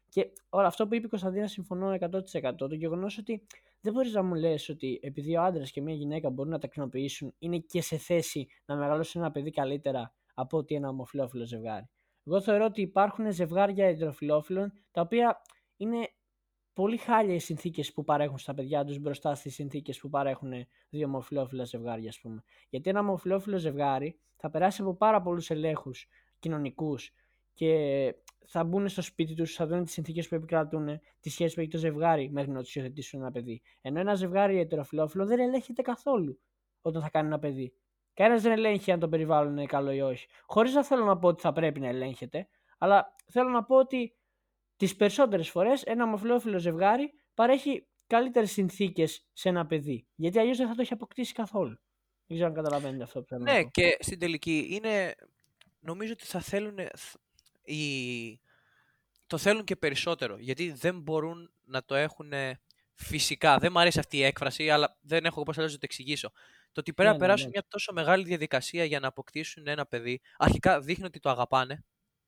[SPEAKER 4] Και όλο αυτό που είπε η Κωνσταντίνα συμφωνώ 100%. Το γεγονός ότι δεν μπορείς να μου λες ότι επειδή ο άντρας και μια γυναίκα μπορούν να τεκνοποιήσουν, είναι και σε θέση να μεγαλώσουν ένα παιδί καλύτερα από ότι ένα ομοφυλόφιλο ζευγάρι. Εγώ θεωρώ ότι υπάρχουν ζευγάρια υδροφιλόφιλων τα οποία είναι πολύ χάλια οι συνθήκες που παρέχουν στα παιδιά τους μπροστά στις συνθήκες που παρέχουν δύο ομοφυλόφιλα ζευγάρια, ας πούμε. Γιατί ένα ομοφυλόφιλο ζευγάρι θα περάσει από πάρα πολλούς ελέγχους κοινωνικούς και θα μπουν στο σπίτι τους, θα δουν τις συνθήκες που επικρατούν, τι σχέσει που έχει το ζευγάρι μέχρι να τους υιοθετήσουν ένα παιδί. Ενώ ένα ζευγάρι ετεροφιλόφιλο δεν ελέγχεται καθόλου όταν θα κάνει ένα παιδί. Κανένας δεν ελέγχει αν το περιβάλλον είναι καλό ή όχι. Χωρίς να θέλω να πω ότι θα πρέπει να ελέγχεται, αλλά θέλω να πω ότι τις περισσότερες φορές ένα ομοφυλόφιλο ζευγάρι παρέχει καλύτερες συνθήκες σε ένα παιδί. Γιατί αλλιώς δεν θα το έχει αποκτήσει καθόλου. Δεν ξέρω αν καταλαβαίνετε αυτό που θέλω να
[SPEAKER 3] Ναι,
[SPEAKER 4] πω.
[SPEAKER 3] και στην τελική είναι. Νομίζω ότι θα θέλουν. Οι... Το θέλουν και περισσότερο. Γιατί δεν μπορούν να το έχουν φυσικά. Δεν μου αρέσει αυτή η έκφραση, αλλά δεν έχω πώ να το εξηγήσω. Το ότι πρέπει
[SPEAKER 4] Ναι,
[SPEAKER 3] να
[SPEAKER 4] ναι,
[SPEAKER 3] περάσουν
[SPEAKER 4] ναι.
[SPEAKER 3] μια τόσο μεγάλη διαδικασία για να αποκτήσουν ένα παιδί. Αρχικά δείχνει ότι το αγαπάνε.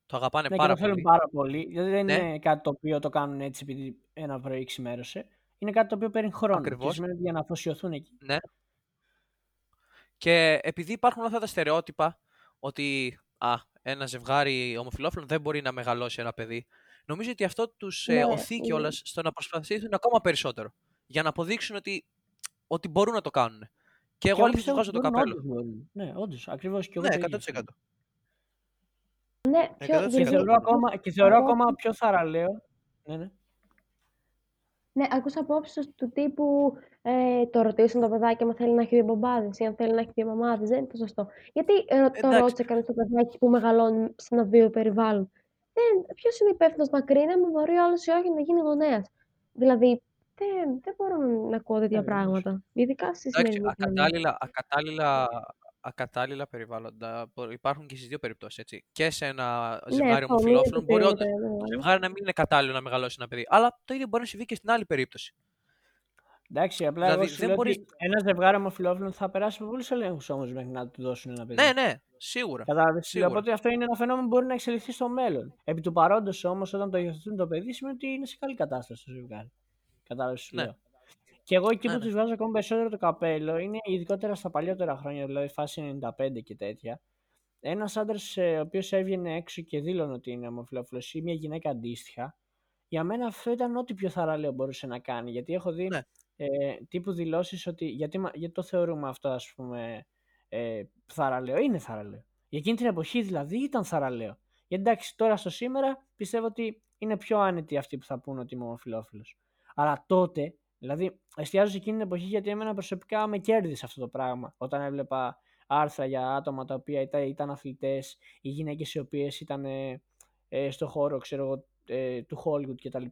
[SPEAKER 3] Το αγαπάνε
[SPEAKER 4] Ναι, και
[SPEAKER 3] πάρα
[SPEAKER 4] το θέλουν
[SPEAKER 3] πολύ.
[SPEAKER 4] πάρα πολύ. Γιατί δεν
[SPEAKER 3] Ναι.
[SPEAKER 4] είναι κάτι το οποίο το κάνουν έτσι επειδή ένα πρωί ξημέρωσε. Είναι κάτι το οποίο παίρνει χρόνο.
[SPEAKER 3] Ακριβώς.
[SPEAKER 4] Και σημαίνει ότι για να αφοσιωθούν εκεί.
[SPEAKER 3] Ναι. Και επειδή υπάρχουν όλα αυτά τα στερεότυπα ότι α, ένα ζευγάρι ομοφυλόφιλων δεν μπορεί να μεγαλώσει ένα παιδί, νομίζω ότι αυτό τους
[SPEAKER 2] Ναι,
[SPEAKER 3] οθεί
[SPEAKER 2] είναι-
[SPEAKER 3] κιόλας στο να προσπαθήσουν ακόμα περισσότερο. Για να αποδείξουν ότι, ότι μπορούν να το κάνουν. Και εγώ αλήθεια του βάζω το καπέλο.
[SPEAKER 4] Ναι, όντως. Ακριβώς και εγώ.
[SPEAKER 3] Ναι,
[SPEAKER 4] το ίδιο
[SPEAKER 3] 100%.
[SPEAKER 4] θεωρώ.
[SPEAKER 2] Ναι, πιο,
[SPEAKER 3] 100%.
[SPEAKER 4] Και
[SPEAKER 2] δηλαδή,
[SPEAKER 4] θεωρώ ακόμα, και θεωρώ
[SPEAKER 2] από-
[SPEAKER 4] ακόμα πιο θαραλέο. Ναι, ναι.
[SPEAKER 2] Ναι, ακούσα απόψεις του τύπου ε, το ρωτήσουν το παιδάκι αν θέλει να έχει δύο μπαμπάδες ή αν θέλει να έχει δύο μαμάδες. Δεν είναι το σωστό. Γιατί ε, ρω- το
[SPEAKER 3] Εντάξει.
[SPEAKER 2] ρώτησε κανείς το παιδάκι που μεγαλώνει σε ένα βίο περιβάλλον. Ποιος είναι υπεύθυνος να κρίνει αν μπορεί ο άλλος ή όχι να γίνει γονέας. Δηλαδή, δεν, δεν μπορώ να ακούω τέτοια
[SPEAKER 4] Ακριβώς.
[SPEAKER 2] πράγματα. Ειδικά στη
[SPEAKER 3] Εντάξει,
[SPEAKER 2] σημερινή κοινωνία.
[SPEAKER 3] ακατάλληλα, ακατάλληλα, ακατάλληλα περιβάλλοντα μπο- υπάρχουν και στις δύο περιπτώσεις. Έτσι. Και σε ένα ζευγάρι
[SPEAKER 2] Ναι, αυτό, μην
[SPEAKER 3] ομοφυλόφιλων μπορεί όντως
[SPEAKER 2] επικρίνεται, ναι,
[SPEAKER 3] το
[SPEAKER 2] ναι.
[SPEAKER 3] ζευγάρι να μην είναι κατάλληλο να μεγαλώσει ένα παιδί. Αλλά το ίδιο μπορεί να συμβεί και στην άλλη περίπτωση.
[SPEAKER 4] Εντάξει, απλά
[SPEAKER 3] Δηλαδή,
[SPEAKER 4] εγώ σου
[SPEAKER 3] δεν
[SPEAKER 4] λέω
[SPEAKER 3] μπορείς-
[SPEAKER 4] ότι ένα ζευγάρι ομοφυλόφιλων θα περάσει από πολλούς ελέγχους όμως μέχρι να του δώσουν ένα παιδί.
[SPEAKER 3] Ναι, ναι, σίγουρα.
[SPEAKER 4] Κατάλαβες.
[SPEAKER 3] Σίγουρα.
[SPEAKER 4] Οπότε αυτό είναι ένα φαινόμενο που μπορεί να εξελιχθεί στο μέλλον. Επί του παρόντος όμως, όταν το υιοθετούν το παιδί, σημαίνει ότι είναι σε καλή κατάσταση το ζευγάρι. Κατάλαβες.
[SPEAKER 3] Ναι.
[SPEAKER 4] λέω. Και εγώ εκεί
[SPEAKER 3] Ναι,
[SPEAKER 4] που
[SPEAKER 3] ναι.
[SPEAKER 4] τους βάζω ακόμα περισσότερο το καπέλο είναι ειδικότερα στα παλιότερα χρόνια, δηλαδή φάση 95 και τέτοια. Ένας άντρας ο οποίος έβγαινε έξω και δήλωνε ότι είναι ομοφυλόφιλος ή μια γυναίκα αντίστοιχα, για μένα αυτό ήταν ό,τι πιο θαραλέο μπορούσε να κάνει. Γιατί έχω δει
[SPEAKER 3] Ναι.
[SPEAKER 4] ε, τύπου δηλώσεις ότι. Γιατί, μα- γιατί το θεωρούμε αυτό, ας πούμε, ε, θαραλέο. Είναι θαραλέο. Για εκείνη την εποχή δηλαδή ήταν θαραλέο. Γιατί εντάξει, τώρα στο σήμερα πιστεύω ότι είναι πιο άνετοι αυτοί που θα πούνε ότι είμαι ομοφυλόφιλος. Αλλά τότε, δηλαδή, εστιάζω σε εκείνη την εποχή γιατί εμένα προσωπικά με κέρδισε αυτό το πράγμα. Όταν έβλεπα άρθρα για άτομα τα οποία ήταν, ήταν αθλητές ή γυναίκες οι οποίες ήταν ε, ε, στο χώρο, ξέρω εγώ, ε, του Hollywood κτλ.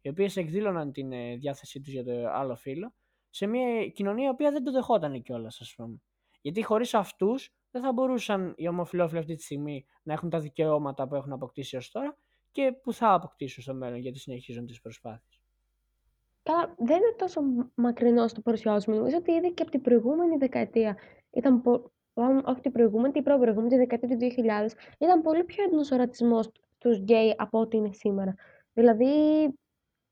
[SPEAKER 4] Οι οποίες εκδήλωναν την ε, διάθεσή τους για το άλλο φύλλο σε μια κοινωνία η οποία δεν το δεχόταν κιόλας, ας πούμε. Γιατί χωρίς αυτούς δεν θα μπορούσαν οι ομοφυλόφιλοι αυτή τη στιγμή να έχουν τα δικαιώματα που έχουν αποκτήσει ως τώρα και που θα αποκτήσουν στο μέλλον γιατί συνεχίζουν τις προσπάθειες.
[SPEAKER 2] Καλά, δεν είναι τόσο μ- μακρινός στο παρουσιάζουμε. Νομίζω ότι ήδη και από την προηγούμενη δεκαετία ήταν. Πο... μάλλον Όχι την προηγούμενη, την προηγούμενη, τη δεκαετία του 2000, ήταν πολύ πιο έντονος ο ρατσισμός στους γκέι από ό,τι είναι σήμερα. Δηλαδή,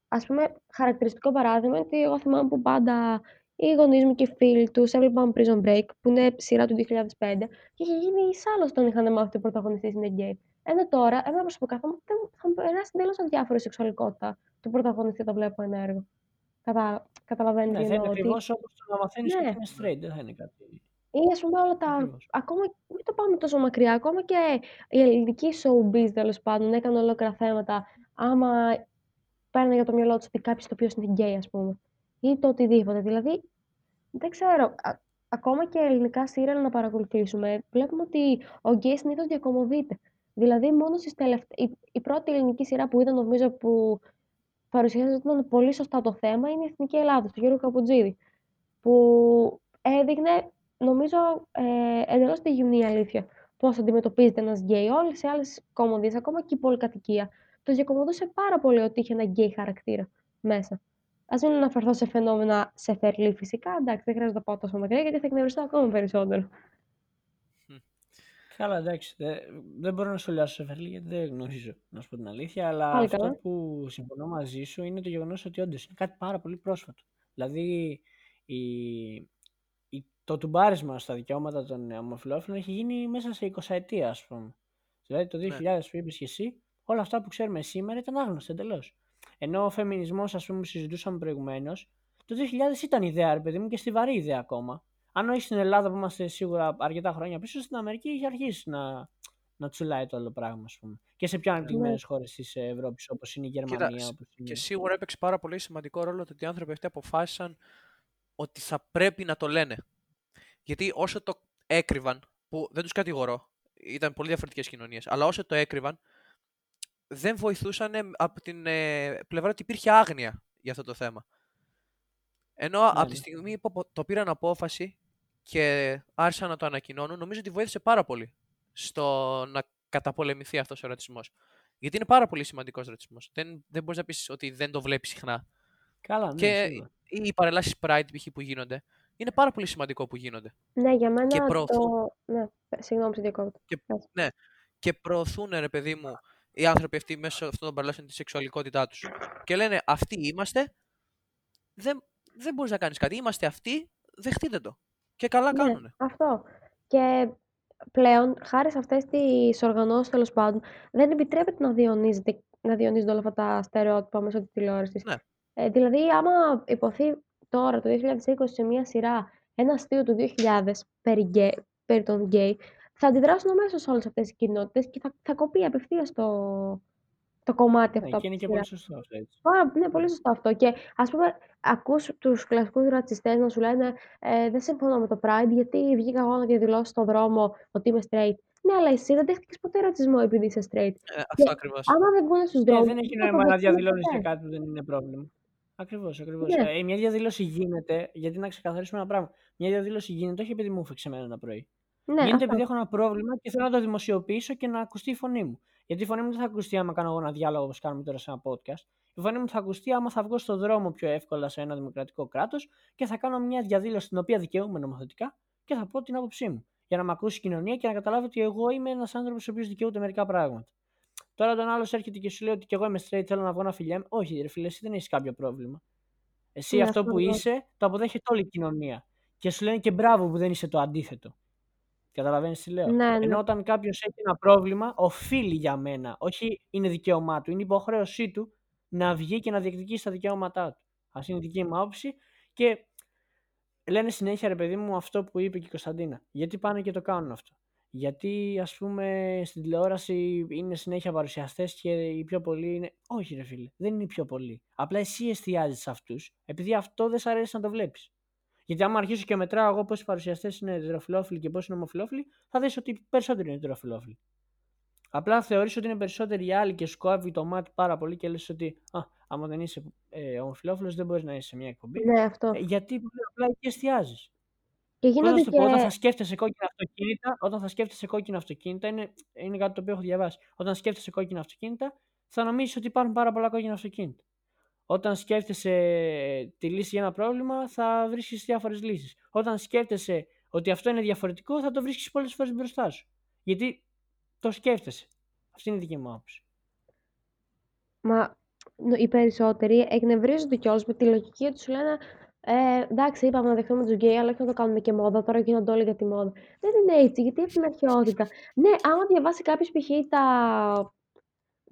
[SPEAKER 2] ας πούμε, χαρακτηριστικό παράδειγμα είναι ότι εγώ θυμάμαι που πάντα οι γονείς μου και οι φίλοι τους έβλεπαν Prison Break, που είναι σειρά του 2005, και είχε γίνει σάλος όταν είχαν μάθει ότι ο πρωταγωνιστής είναι γκέι. Ενώ τώρα, εμένα προσωπικά θα, μου- δεν μου- θα μου περάσει εντελώς αδιάφορη η σεξουαλικότητα του πρωταγωνιστή όταν βλέπω ένα έργο. Κατα... Καταλαβαίνετε
[SPEAKER 4] Ναι,
[SPEAKER 2] τι
[SPEAKER 4] θα είναι
[SPEAKER 2] εννοώ. Ότι...
[SPEAKER 4] ακριβώς όπως το να μαθαίνεις
[SPEAKER 2] Ναι.
[SPEAKER 4] ότι είναι straight, δεν θα είναι κάτι.
[SPEAKER 2] Ή ας πούμε όλα τα.
[SPEAKER 4] Ακριβώς.
[SPEAKER 2] Ακόμα. Μην το πάμε τόσο μακριά. Ακόμα και η ελληνική showbiz τέλος πάντων έκανε ολόκληρα θέματα. Άμα παίρνει για το μυαλό του ότι κάποιος το οποίος είναι γκέι, ας πούμε. Ή το οτιδήποτε. Δηλαδή, δεν ξέρω. Α, ακόμα και ελληνικά σίριαλ να παρακολουθήσουμε, βλέπουμε ότι ο γκέι συνήθως διακωμωδείται. Δηλαδή, μόνο στις τελευταίες... η, η πρώτη ελληνική σειρά που ήταν, νομίζω, που παρουσιάζονταν πολύ σωστά το θέμα είναι η Εθνική Ελλάδα, του Γιώργου Καπουτζίδη. Που έδειχνε, νομίζω, ε, εντελώς τη γυμνή αλήθεια πώς αντιμετωπίζεται ένας γκέι. Όλες οι άλλες κωμωδίες, ακόμα και η πολυκατοικία, το διακωμωδούσε πάρα πολύ ότι είχε ένα γκέι χαρακτήρα μέσα. Α μην αναφερθώ σε φαινόμενα σε φερλί φυσικά, εντάξει, δεν χρειάζεται να πάω τόσο μακριά γιατί θα εκνευριστώ ακόμα περισσότερο.
[SPEAKER 4] Καλά, εντάξει. Δεν, δεν μπορώ να σχολιάσω σε Φερλί γιατί δεν γνωρίζω, να σου πω την αλήθεια. Αλλά
[SPEAKER 2] Πάλι
[SPEAKER 4] αυτό
[SPEAKER 2] καλά.
[SPEAKER 4] που συμφωνώ μαζί σου είναι το γεγονός ότι όντως είναι κάτι πάρα πολύ πρόσφατο. Δηλαδή, η, η, το τουμπάρισμα στα δικαιώματα των ομοφυλόφιλων έχει γίνει μέσα σε 20 ετία, ας πούμε. Δηλαδή, το 2000 που είπες και εσύ, όλα αυτά που ξέρουμε σήμερα ήταν άγνωστα εντελώς. Ενώ ο φεμινισμός, ας πούμε, που συζητούσαμε προηγουμένως, το 2000 ήταν ιδέα, ρε παιδί μου, και στιβαρή ιδέα ακόμα. Αν όχι στην Ελλάδα που είμαστε σίγουρα αρκετά χρόνια πίσω, στην Αμερική είχε αρχίσει να, να τσουλάει το όλο πράγμα, ας πούμε. Και σε πιο ανεπτυγμένες χώρες της Ευρώπης, όπως είναι η Γερμανία.
[SPEAKER 3] Κοίτα,
[SPEAKER 4] όπως είναι...
[SPEAKER 3] Και σίγουρα έπαιξε πάρα πολύ σημαντικό ρόλο το ότι οι άνθρωποι αυτοί αποφάσισαν ότι θα πρέπει να το λένε. Γιατί όσο το έκρυβαν, που δεν τους κατηγορώ, ήταν πολύ διαφορετικές κοινωνίες, αλλά όσο το έκρυβαν, δεν βοηθούσαν από την ε, πλευρά ότι υπήρχε άγνοια για αυτό το θέμα. Ενώ από
[SPEAKER 4] Ναι,
[SPEAKER 3] τη
[SPEAKER 4] ναι.
[SPEAKER 3] στιγμή που απο- το πήραν απόφαση και άρχισαν να το ανακοινώνουν, νομίζω ότι βοήθησε πάρα πολύ στο να καταπολεμηθεί αυτός ο ρατσισμός. Γιατί είναι πάρα πολύ σημαντικός ρατσισμός. Δεν, δεν μπορείς να πεις ότι δεν το βλέπεις συχνά.
[SPEAKER 4] Καλά, ναι,
[SPEAKER 3] και
[SPEAKER 4] σίγουρα.
[SPEAKER 3] οι οι παρελάσεις Pride π.χ. που γίνονται, είναι πάρα πολύ σημαντικό που γίνονται.
[SPEAKER 2] Ναι, για μένα
[SPEAKER 3] Και προωθούν.
[SPEAKER 2] το... Ναι, συγγνώμη, σε διακόπτω.
[SPEAKER 3] Και,
[SPEAKER 2] Πες.
[SPEAKER 3] ναι, και προωθούν, ρε παιδί μου, οι άνθρωποι αυτοί μέσω αυτών των παρελάσεων τη σεξουαλικότητά τους. Και λένε, αυτοί είμαστε, δεν, δεν μπορείς να κάνεις κάτι. Είμαστε αυτοί, δεχτείτε το. Και καλά
[SPEAKER 2] Ναι,
[SPEAKER 3] κάνουνε.
[SPEAKER 2] αυτό. Και πλέον, χάρη σε αυτές τις οργανώσεις, τέλος πάντων, δεν επιτρέπεται να διονύζεται, να διονύζονται όλα αυτά τα στερεότυπα μέσω της τηλεόρασης.
[SPEAKER 3] Ναι.
[SPEAKER 2] Ε, δηλαδή, άμα υποθεί τώρα, το 2020, σε μία σειρά, ένα αστείο του 2000 περί, γκέ, περί των γκέι, θα αντιδράσουν αμέσως όλες αυτές οι κοινότητες και θα, θα κοπεί απευθείας το, το κομμάτι
[SPEAKER 4] Ναι,
[SPEAKER 2] αυτό από
[SPEAKER 4] και είναι
[SPEAKER 2] τη
[SPEAKER 4] και
[SPEAKER 2] σειρά.
[SPEAKER 4] πολύ σωστός αυτό έτσι.
[SPEAKER 2] Πάρα, ναι, πολύ σωστό αυτό. Και ας πούμε, ακούς τους κλασικούς ρατσιστές να σου λένε ε, δεν συμφωνώ με το Pride γιατί βγήκα εγώ να διαδηλώσω στον δρόμο ότι είμαι straight. Ναι, αλλά εσύ δεν δέχτηκες ποτέ ρατσισμό επειδή είσαι straight.
[SPEAKER 3] Ε, αυτό
[SPEAKER 2] Και
[SPEAKER 3] ακριβώς.
[SPEAKER 2] άμα δεν βγουν στους
[SPEAKER 4] Ναι,
[SPEAKER 2] δρόμους,
[SPEAKER 4] δεν έχει
[SPEAKER 2] δεν θα
[SPEAKER 4] νόημα
[SPEAKER 2] το
[SPEAKER 4] να
[SPEAKER 2] δεχτούν
[SPEAKER 4] διαδηλώνεις για
[SPEAKER 2] ποτέ.
[SPEAKER 4] κάτι που δεν είναι πρόβλημα. Ακριβώς, ακριβώς.
[SPEAKER 2] Ναι.
[SPEAKER 4] Ε, μια διαδήλωση γίνεται, γιατί να ξεκαθαρίσουμε ένα πράγμα. Μια διαδήλωση γίνεται όχι επειδή μου έφεξε εμένα ένα πρωί.
[SPEAKER 2] Ναι,
[SPEAKER 4] γίνεται
[SPEAKER 2] αυτό.
[SPEAKER 4] επειδή έχω ένα πρόβλημα και θέλω να το δημοσιοποιήσω και να ακουστεί η φωνή μου. Γιατί η φωνή μου δεν θα ακουστεί άμα κάνω εγώ ένα διάλογο όπως κάνουμε τώρα σε ένα podcast. Η φωνή μου θα ακουστεί άμα θα βγω στον δρόμο πιο εύκολα σε ένα δημοκρατικό κράτος και θα κάνω μια διαδήλωση την οποία δικαιούμαι νομοθετικά και θα πω την άποψή μου. Για να με ακούσει η κοινωνία και να καταλάβει ότι εγώ είμαι ένας άνθρωπος ο οποίος δικαιούται μερικά πράγματα. Τώρα όταν άλλος έρχεται και σου λέει ότι και εγώ είμαι straight, θέλω να βγω να φιλιάμαι. Όχι, ρε φίλε, εσύ δεν έχεις κάποιο πρόβλημα. Εσύ
[SPEAKER 2] Ναι,
[SPEAKER 4] αυτό που
[SPEAKER 2] ακριβώς.
[SPEAKER 4] είσαι το αποδέχεται όλη η κοινωνία. Και σου λένε και μπράβο που δεν είσαι το αντίθετο. Καταλαβαίνεις τι λέω;
[SPEAKER 2] Ναι, ναι.
[SPEAKER 4] Ενώ όταν κάποιος έχει ένα πρόβλημα, οφείλει για μένα. Όχι είναι δικαίωμά του. Είναι υποχρέωσή του να βγει και να διεκδικήσει τα δικαιώματά του. Α είναι η δική μου άποψη. Και λένε συνέχεια, ρε παιδί μου, αυτό που είπε και η Κωνσταντίνα. Γιατί πάνε και το κάνουν αυτό; Γιατί, ας πούμε, στην τηλεόραση είναι συνέχεια παρουσιαστές και οι πιο πολλοί είναι. Όχι, ρε φίλε, δεν είναι οι πιο πολλοί. Απλά εσύ εστιάζεις σε αυτούς, επειδή αυτό δεν σ' αρέσει να το βλέπεις. Γιατί άμα αρχίσω και μετράω εγώ πόσοι παρουσιαστές είναι ετεροφιλόφιλοι και πόσοι είναι ομοφιλόφιλοι, θα δεις ότι οι περισσότεροι είναι ετεροφιλόφιλοι. Απλά θεωρείς ότι είναι περισσότεροι οι άλλοι και σου κόβει το μάτι πάρα πολύ και λες ότι α, άμα δεν είσαι ε, ομοφιλόφιλος δεν μπορείς να είσαι σε μια εκπομπή.
[SPEAKER 2] Ναι, αυτό.
[SPEAKER 4] Ε, γιατί απλά εκεί εστιάζεις.
[SPEAKER 2] Και
[SPEAKER 4] Πώς να
[SPEAKER 2] γίνονται
[SPEAKER 4] σου το πω, όταν
[SPEAKER 2] και...
[SPEAKER 4] θα σκέφτεσαι κόκκινα αυτοκίνητα, όταν θα σκέφτεσαι κόκκινα αυτοκίνητα, είναι, είναι κάτι το οποίο έχω διαβάσει. Όταν σκέφτεσαι κόκκινα αυτοκίνητα, θα νομίζεις ότι υπάρχουν πάρα πολλά κόκκινα αυτοκίνητα. Όταν σκέφτεσαι τη λύση για ένα πρόβλημα, θα βρίσκεις διάφορες λύσεις. Όταν σκέφτεσαι ότι αυτό είναι διαφορετικό, θα το βρίσκεις πολλές φορές μπροστά σου. Γιατί το σκέφτεσαι. Αυτή είναι η δική μου άποψη.
[SPEAKER 2] Μα νο- οι περισσότεροι εκνευρίζονται κιόλας με τη λογική ότι σου λένε ε, εντάξει, είπαμε να δεχτούμε τους γκέι, αλλά όχι να το κάνουμε και μόδα. Τώρα γίνονται όλοι για τη μόδα. Δεν είναι έτσι, γιατί έχει την αρχαιότητα. Ναι, άμα διαβάσει κάποιος π.χ. τα.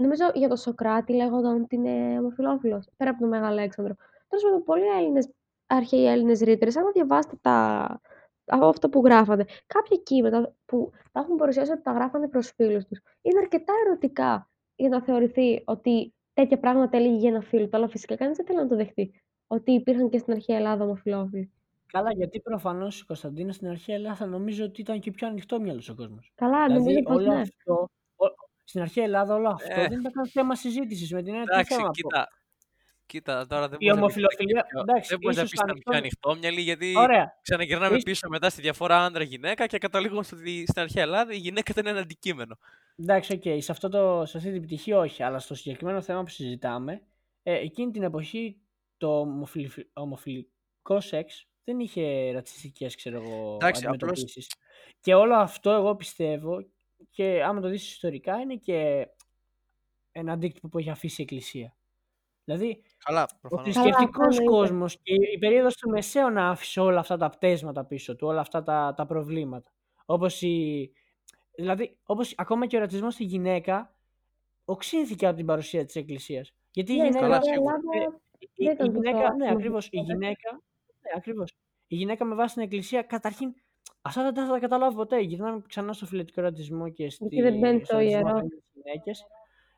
[SPEAKER 2] Νομίζω για τον Σοκράτη λέγονταν ότι είναι ομοφυλόφιλος. Πέρα από τον Μεγάλο Αλέξανδρο. Τέλος πάντων, πολλοί Έλληνες, αρχαίοι Έλληνες ρήτρες, άμα διαβάσετε τα. από αυτό που γράφανε, κάποια κείμενα που τα έχουν παρουσιάσει ότι τα γράφανε προς φίλους τους, είναι αρκετά ερωτικά για να θεωρηθεί ότι τέτοια πράγματα έλεγε για ένα φίλο του. Αλλά φυσικά κανείς δεν θέλει να το δεχτεί. Ότι υπήρχαν και στην αρχαία Ελλάδα ομοφυλόφιλοι.
[SPEAKER 4] Καλά, γιατί προφανώς η Κωνσταντίνα στην αρχαία Ελλάδα νομίζω ότι ήταν και πιο ανοιχτό μυαλός ο κόσμος.
[SPEAKER 2] Καλά, νομίζω
[SPEAKER 4] Δηλαδή,
[SPEAKER 2] πως
[SPEAKER 4] όλο
[SPEAKER 2] ναι.
[SPEAKER 4] αυτό. Ο- στην αρχαία Ελλάδα όλο αυτό
[SPEAKER 3] Ε.
[SPEAKER 4] δεν ήταν καν θέμα συζήτησης με την έννοια τι
[SPEAKER 3] Εντάξει,
[SPEAKER 4] θέλω να πω.
[SPEAKER 3] κοίτα. Κοίτα, τώρα δεν
[SPEAKER 4] Η
[SPEAKER 3] μπορείς να πεις ότι ήταν και
[SPEAKER 4] ομοφυλοφιλία.
[SPEAKER 3] πιο-
[SPEAKER 4] Εντάξει,
[SPEAKER 3] δεν μπορείς να
[SPEAKER 4] ίσως
[SPEAKER 3] πεις ότι ήταν πιο
[SPEAKER 4] ανοιχτό-
[SPEAKER 3] ανοιχτόμυαλοι, γιατί
[SPEAKER 4] Ωραία.
[SPEAKER 3] ξαναγυρνάμε
[SPEAKER 4] Ίσως-
[SPEAKER 3] πίσω μετά στη διαφορά άντρα-γυναίκα και καταλήγουμε στο ότι στην αρχαία Ελλάδα η γυναίκα ήταν ένα αντικείμενο.
[SPEAKER 4] Εντάξει, οκ, σε, αυτό το, σε αυτή την πτυχή όχι, αλλά στο συγκεκριμένο θέμα που συζητάμε, ε, εκείνη την εποχή το ομοφυλι- ομοφυλικό σεξ δεν είχε ρατσιστικές, ξέρω εγώ,
[SPEAKER 3] Εντάξει, απλώς-
[SPEAKER 4] αντιμετωπίσεις. Και όλο αυτό εγώ πιστεύω, και άμα το δεις ιστορικά, είναι και ένα αντίκτυπο που έχει αφήσει η Εκκλησία. Δηλαδή,
[SPEAKER 3] Καλά,
[SPEAKER 4] ο
[SPEAKER 3] προφανώς.
[SPEAKER 4] θρησκευτικό
[SPEAKER 2] αυτό εννοείται.
[SPEAKER 4] κόσμος και η περίοδος του Μεσαίωνα άφησε όλα αυτά τα πτέσματα πίσω του, όλα αυτά τα, τα προβλήματα. Όπως η. Δηλαδή, όπως ακόμα και ο ρατσισμός στη γυναίκα οξύνθηκε από την παρουσία της Εκκλησίας. Γιατί η
[SPEAKER 2] Ναι, στην
[SPEAKER 4] γυναίκα.
[SPEAKER 3] Καλά,
[SPEAKER 2] αρχαία
[SPEAKER 3] σίγουρα.
[SPEAKER 2] Ελλάδα
[SPEAKER 4] η- η,
[SPEAKER 2] δεν ήταν
[SPEAKER 4] η
[SPEAKER 2] τόσο
[SPEAKER 4] γυναίκα, ναι,
[SPEAKER 2] άσχημο
[SPEAKER 4] ακριβώς. Η
[SPEAKER 2] τότε.
[SPEAKER 4] γυναίκα. Ναι, ακριβώς. Η γυναίκα με βάση την Εκκλησία, καταρχήν. Αυτά δεν θα τα καταλάβω ποτέ. Γυρνάμε ξανά στο φιλετικό ρατσισμό και στη,
[SPEAKER 2] Εκεί δεν μπαίνει
[SPEAKER 4] στο
[SPEAKER 2] στο
[SPEAKER 4] ρατσισμό
[SPEAKER 2] ιερό.
[SPEAKER 4] απέναντι στις γυναίκες.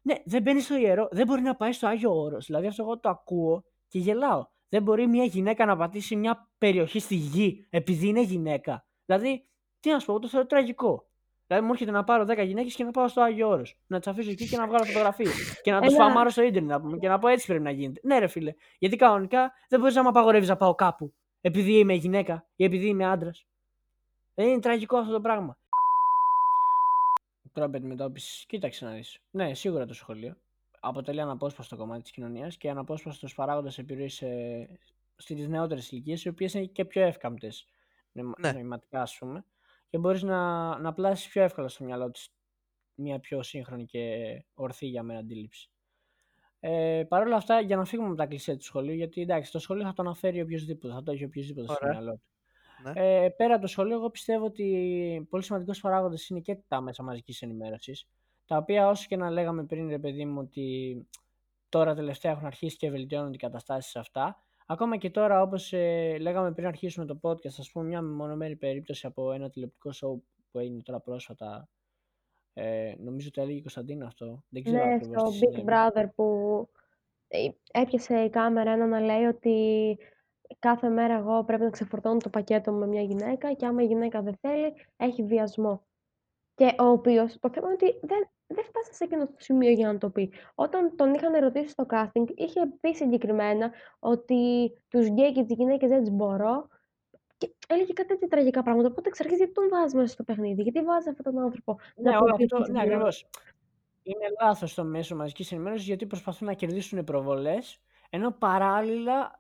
[SPEAKER 4] Ναι, δεν μπαίνει στο ιερό. Δεν μπορεί να πάει στο Άγιο Όρος. Δηλαδή αυτό εγώ το ακούω και γελάω. Δεν μπορεί μια γυναίκα να πατήσει μια περιοχή στη γη επειδή είναι γυναίκα. Δηλαδή, τι να σου πω, εγώ το θεωρώ τραγικό. Δηλαδή μου έρχεται να πάρω 10 γυναίκες και να πάω στο Άγιο Όρος. Να τις αφήσω εκεί και να βγάλω φωτογραφίες. και να τους
[SPEAKER 2] Ένα-
[SPEAKER 4] φαμάρω στο ίντερνετ να πούμε, και να πω έτσι πρέπει να γίνεται. Ναι, ρε φίλε. Γιατί κανονικά δεν μπορείς να με απαγορεύεις να πάω κάπου επειδή είμαι γυναίκα ή επειδή είμαι άντρας. Δεν είναι τραγικό αυτό το πράγμα. Τρόπο αντιμετώπιση. Κοίταξε να δεις. Ναι, σίγουρα το σχολείο αποτελεί αναπόσπαστο κομμάτι της κοινωνίας και αναπόσπαστος παράγοντας επιρροής σε... στις νεότερες ηλικίες, οι οποίες είναι και πιο εύκαμπτες
[SPEAKER 3] Ναι.
[SPEAKER 4] νοηματικά, ας πούμε, και μπορείς να, να πλάσεις πιο εύκολα στο μυαλό της μια πιο σύγχρονη και ορθή για μένα αντίληψη. Ε, Παρ' όλα αυτά, για να φύγουμε από τα κλεισέ του σχολείου, γιατί εντάξει, το σχολείο θα το αναφέρει οποιοδήποτε, θα το έχει οποιοδήποτε στο
[SPEAKER 3] Ωραία.
[SPEAKER 4] μυαλό του.
[SPEAKER 3] Ναι.
[SPEAKER 4] Ε, πέρα από το σχολείο, εγώ πιστεύω ότι πολύ σημαντικός παράγοντας είναι και τα μέσα μαζικής ενημέρωσης. Τα οποία, όσο και να λέγαμε πριν, ρε παιδί μου, ότι τώρα τελευταία έχουν αρχίσει και βελτιώνονται οι καταστάσεις σε αυτά. Ακόμα και τώρα, όπως ε, λέγαμε πριν αρχίσουμε το podcast, ας πούμε, μια μεμονωμένη περίπτωση από ένα τηλεοπτικό show που έγινε τώρα πρόσφατα. Ε, νομίζω το έλεγε η Κωνσταντίνα αυτό. Δεν ξέρω
[SPEAKER 2] Ναι,
[SPEAKER 4] ακριβώς
[SPEAKER 2] στο
[SPEAKER 4] τι
[SPEAKER 2] Big
[SPEAKER 4] συνέβη.
[SPEAKER 2] Brother που ε, έπιασε η κάμερα ένα να λέει ότι κάθε μέρα εγώ πρέπει να ξεφορτώνω το πακέτο μου με μια γυναίκα και άμα η γυναίκα δεν θέλει, έχει βιασμό. Και ο οποίος, το θέμα είναι ότι δεν, δεν φτάσει σε εκείνο το σημείο για να το πει. Όταν τον είχαν ερωτήσει στο casting, είχε πει συγκεκριμένα ότι τους γκέι και τις γυναίκες δεν τις μπορώ και έλεγε κάτι τέτοια τραγικά πράγματα. Οπότε εξ αρχής γιατί τον βάζεις μέσα στο παιχνίδι, γιατί βάζεις αυτόν τον άνθρωπο
[SPEAKER 4] Ναι,
[SPEAKER 2] να
[SPEAKER 4] όλο
[SPEAKER 2] προωθήσει
[SPEAKER 4] αυτό,
[SPEAKER 2] την
[SPEAKER 4] ναι,
[SPEAKER 2] τηλεόραση.
[SPEAKER 4] ακριβώς. Είναι λάθος το μέσο μαζικής ενημέρωσης γιατί προσπαθούν να κερδίσουν προβολές, ενώ παράλληλα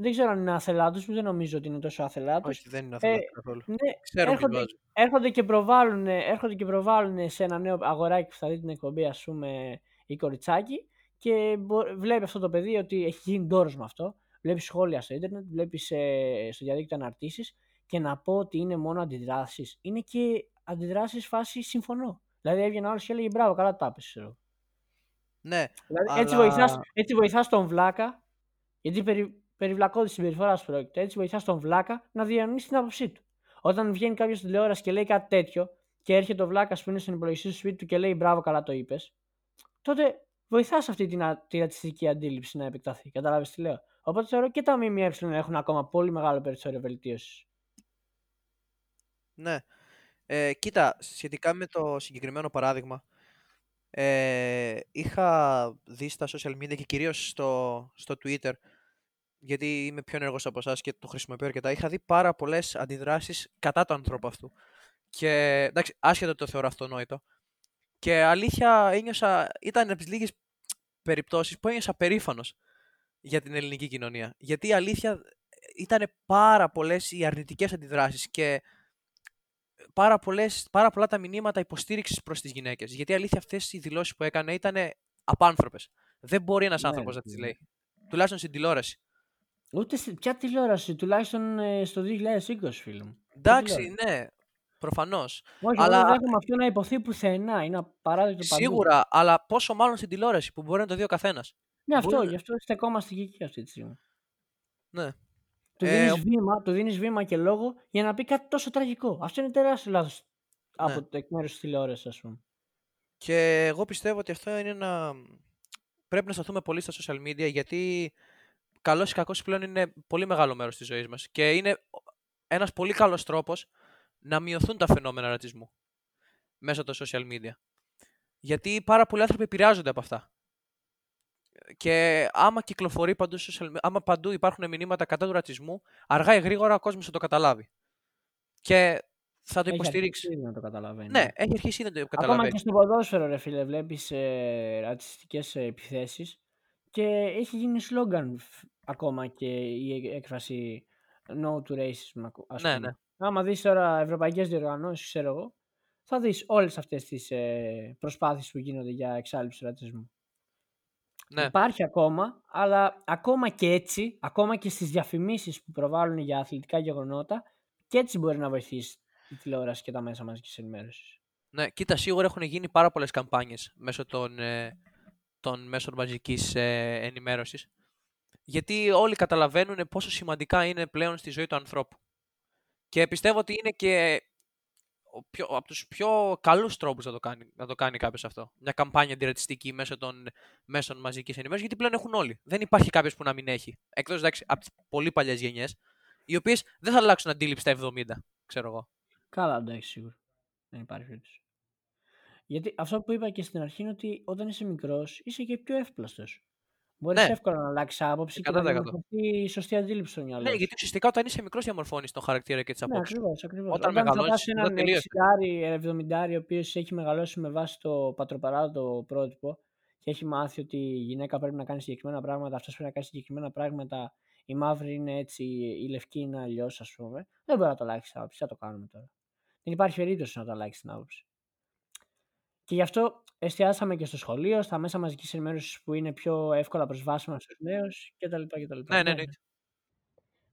[SPEAKER 4] δεν ξέρω αν είναι άθελά τους, δεν νομίζω ότι είναι τόσο άθελά τους.
[SPEAKER 3] Όχι, δεν είναι αυτό
[SPEAKER 4] Ε,
[SPEAKER 3] καθόλου.
[SPEAKER 4] ναι,
[SPEAKER 3] Ξέρω ποιους
[SPEAKER 4] έρχονται,
[SPEAKER 3] βάζω.
[SPEAKER 4] έρχονται, και προβάλλουν, έρχονται και προβάλλουν σε ένα νέο αγοράκι που θα δει την εκπομπή, ας πούμε, η κοριτσάκι και μπο- βλέπει αυτό το παιδί ότι έχει γίνει ντόρος με αυτό. Βλέπει σχόλια στο ίντερνετ, βλέπει στο διαδίκτυο αναρτήσεις και να πω ότι είναι μόνο αντιδράσεις. Είναι και αντιδράσεις φάση συμφωνώ. Δηλαδή έβγαινε άλλος και έλεγε μπράβο, καλά τα είπες, ξέρω.
[SPEAKER 3] Ναι,
[SPEAKER 4] Δηλαδή, έτσι,
[SPEAKER 3] Αλλά-
[SPEAKER 4] βοηθάς, έτσι βοηθάς τον βλάκα, γιατί περι, περιβλακώδης συμπεριφοράς σου πρόκειται, έτσι βοηθάς τον βλάκα να διανοήσει την άποψή του. Όταν βγαίνει κάποιος στην τηλεόραση και λέει κάτι τέτοιο και έρχεται ο βλάκας που είναι στον υπολογιστή του σπίτι του και λέει μπράβο, καλά το είπες, τότε βοηθάς αυτή την, α- τη ρατσιστική αντίληψη να επεκταθεί. Κατάλαβε τι λέω. Οπότε θεωρώ και τα ΜΜΕ έχουν ακόμα πολύ μεγάλο περιθώριο βελτίωσης.
[SPEAKER 3] ναι. Ε, κοίτα, σχετικά με το συγκεκριμένο παράδειγμα, ε, είχα δει στα social media και κυρίως στο, στο Twitter, γιατί είμαι πιο ενεργός από εσάς και το χρησιμοποιώ αρκετά, είχα δει πάρα πολλές αντιδράσεις κατά του ανθρώπου αυτού. Και εντάξει, άσχετο ότι το θεωρώ αυτονόητο. Και αλήθεια ένιωσα, ήταν από τις λίγες περιπτώσεις που ένιωσα περήφανος για την ελληνική κοινωνία. Γιατί η αλήθεια ήταν πάρα πολλές οι αρνητικές αντιδράσεις και πάρα, πολλές, πάρα πολλά τα μηνύματα υποστήριξης προς τις γυναίκες. Γιατί η αλήθεια αυτές οι δηλώσεις που έκανε ήταν απάνθρωπες. Δεν μπορεί ένας
[SPEAKER 4] Ναι,
[SPEAKER 3] άνθρωπος
[SPEAKER 4] ρε
[SPEAKER 3] να τις
[SPEAKER 4] φίλε.
[SPEAKER 3] λέει. Τουλάχιστον στην τηλεόραση.
[SPEAKER 4] Ούτε σε ποια τηλεόραση, τουλάχιστον ε, στο 2020, φίλε μου. Ποια
[SPEAKER 3] Εντάξει,
[SPEAKER 4] τηλεόραση;
[SPEAKER 3] ναι, προφανώς.
[SPEAKER 4] Όχι,
[SPEAKER 3] Αλλά-
[SPEAKER 4] αλλά... δεν δέχομαι αυτό να υποθεί πουθενά. Είναι απαράδεκτο παντού.
[SPEAKER 3] Σίγουρα, αλλά πόσο μάλλον στην τηλεόραση που μπορεί να το δει ο καθένας.
[SPEAKER 4] Ναι, αυτό,
[SPEAKER 3] Μπορεί να-
[SPEAKER 4] γι' αυτό στεκόμαστε και εκεί αυτή τη στιγμή.
[SPEAKER 3] Ναι.
[SPEAKER 4] Του
[SPEAKER 3] Ε,
[SPEAKER 4] δίνεις,
[SPEAKER 3] ο-
[SPEAKER 4] βήμα, του δίνεις βήμα και λόγο για να πει κάτι τόσο τραγικό. Αυτό είναι τεράστιο λάθος
[SPEAKER 3] Ναι.
[SPEAKER 4] από το εκ μέρους της τηλεόρασης, ας πούμε.
[SPEAKER 3] Και εγώ πιστεύω ότι αυτό είναι ένα... Πρέπει να σταθούμε πολύ στα social media γιατί καλός ή κακός πλέον είναι πολύ μεγάλο μέρος της ζωής μας και είναι ένας πολύ καλός τρόπος να μειωθούν τα φαινόμενα ρατσισμού μέσω των social media. Γιατί πάρα πολλοί άνθρωποι επηρεάζονται από αυτά. Και άμα κυκλοφορεί παντού, στο social media, άμα παντού υπάρχουν μηνύματα κατά του ρατσισμού, αργά ή γρήγορα ο κόσμος θα το καταλάβει. Και θα το
[SPEAKER 4] Έχει
[SPEAKER 3] υποστηρίξει.
[SPEAKER 4] αρχίσει ήδη να το καταλαβαίνει.
[SPEAKER 3] Ναι, έχει αρχίσει ήδη να το
[SPEAKER 4] Ακόμα
[SPEAKER 3] καταλαβαίνει.
[SPEAKER 4] και στο ποδόσφαιρο, ρε φίλε, βλέπεις ε, ρατσιστικές ε, επιθέσεις και έχει γίνει σλόγκαν φ- ακόμα και η έκφραση no to racism, ακου- ας
[SPEAKER 3] Ναι,
[SPEAKER 4] πούμε.
[SPEAKER 3] ναι.
[SPEAKER 4] Άμα δεις τώρα ευρωπαϊκές διοργανώσεις, ξέρω εγώ, θα δεις όλες αυτές τις ε, προσπάθειες που γίνονται για εξάλειψη του ρατσισμού.
[SPEAKER 3] Ναι.
[SPEAKER 4] Υπάρχει ακόμα, αλλά ακόμα και έτσι, ακόμα και στις διαφημίσεις που προβάλλουν για αθλητικά γεγονότα, και έτσι μπορεί να βοηθήσει η τηλεόραση και τα μέσα μαζικής ενημέρωσης.
[SPEAKER 3] Ναι, κοίτα, σίγουρα έχουν γίνει πάρα πολλές καμπάνιες μέσω των, ε, των μέσων μαζικής ε, ενημέρωσης. Γιατί όλοι καταλαβαίνουν πόσο σημαντικά είναι πλέον στη ζωή του ανθρώπου. Και πιστεύω ότι είναι και ο πιο, από τους πιο καλούς τρόπους να το κάνει, να το κάνει κάποιος αυτό. Μια καμπάνια αντιρατσιστική μέσω των μέσων μαζικής ενημέρωσης, γιατί πλέον έχουν όλοι. Δεν υπάρχει κάποιος που να μην έχει. Εκτός εντάξει, από τις πολύ παλιές γενιές, οι οποίες δεν θα αλλάξουν αντίληψη στα 70, ξέρω εγώ.
[SPEAKER 4] Καλά, εντάξει, σίγουρα. Δεν υπάρχει περίπτωση. Γιατί αυτό που είπα και στην αρχή είναι ότι όταν είσαι μικρός είσαι και πιο εύπλαστος. Μπορείς
[SPEAKER 3] Ναι.
[SPEAKER 4] εύκολα να αλλάξεις άποψη και να
[SPEAKER 3] 100%.
[SPEAKER 4] διαμορφωθεί η σωστή αντίληψη στο μυαλό
[SPEAKER 3] Ναι,
[SPEAKER 4] σου.
[SPEAKER 3] γιατί ουσιαστικά όταν είσαι μικρός διαμορφώνεις τον χαρακτήρα και τις
[SPEAKER 4] Ναι,
[SPEAKER 3] απόψεις.
[SPEAKER 4] ακριβώς. Ακριβώς.
[SPEAKER 3] Όταν
[SPEAKER 4] Όταν, θα
[SPEAKER 3] μεγαλώσεις,
[SPEAKER 4] πας
[SPEAKER 3] μετά
[SPEAKER 4] έναν
[SPEAKER 3] τελείωσε.
[SPEAKER 4] 60 70 ο οποίος έχει μεγαλώσει με βάση το πατροπαράδοτο πρότυπο και έχει μάθει ότι η γυναίκα πρέπει να κάνει συγκεκριμένα πράγματα, αυτός πρέπει να κάνει συγκεκριμένα πράγματα, η μαύρη είναι έτσι, η λευκή είναι αλλιώς, ας πούμε. Δεν μπορεί να το αλλάξεις την άποψη, θα το κάνουμε τώρα. Δεν υπάρχει περίπτωση να το αλλάξεις την άποψη. Και γι' αυτό εστιάσαμε και στο σχολείο, στα μέσα μαζικής ενημέρωσης που είναι πιο εύκολα προσβάσιμα στους νέους κτλ. κτλ.
[SPEAKER 3] Ναι, ναι, ναι.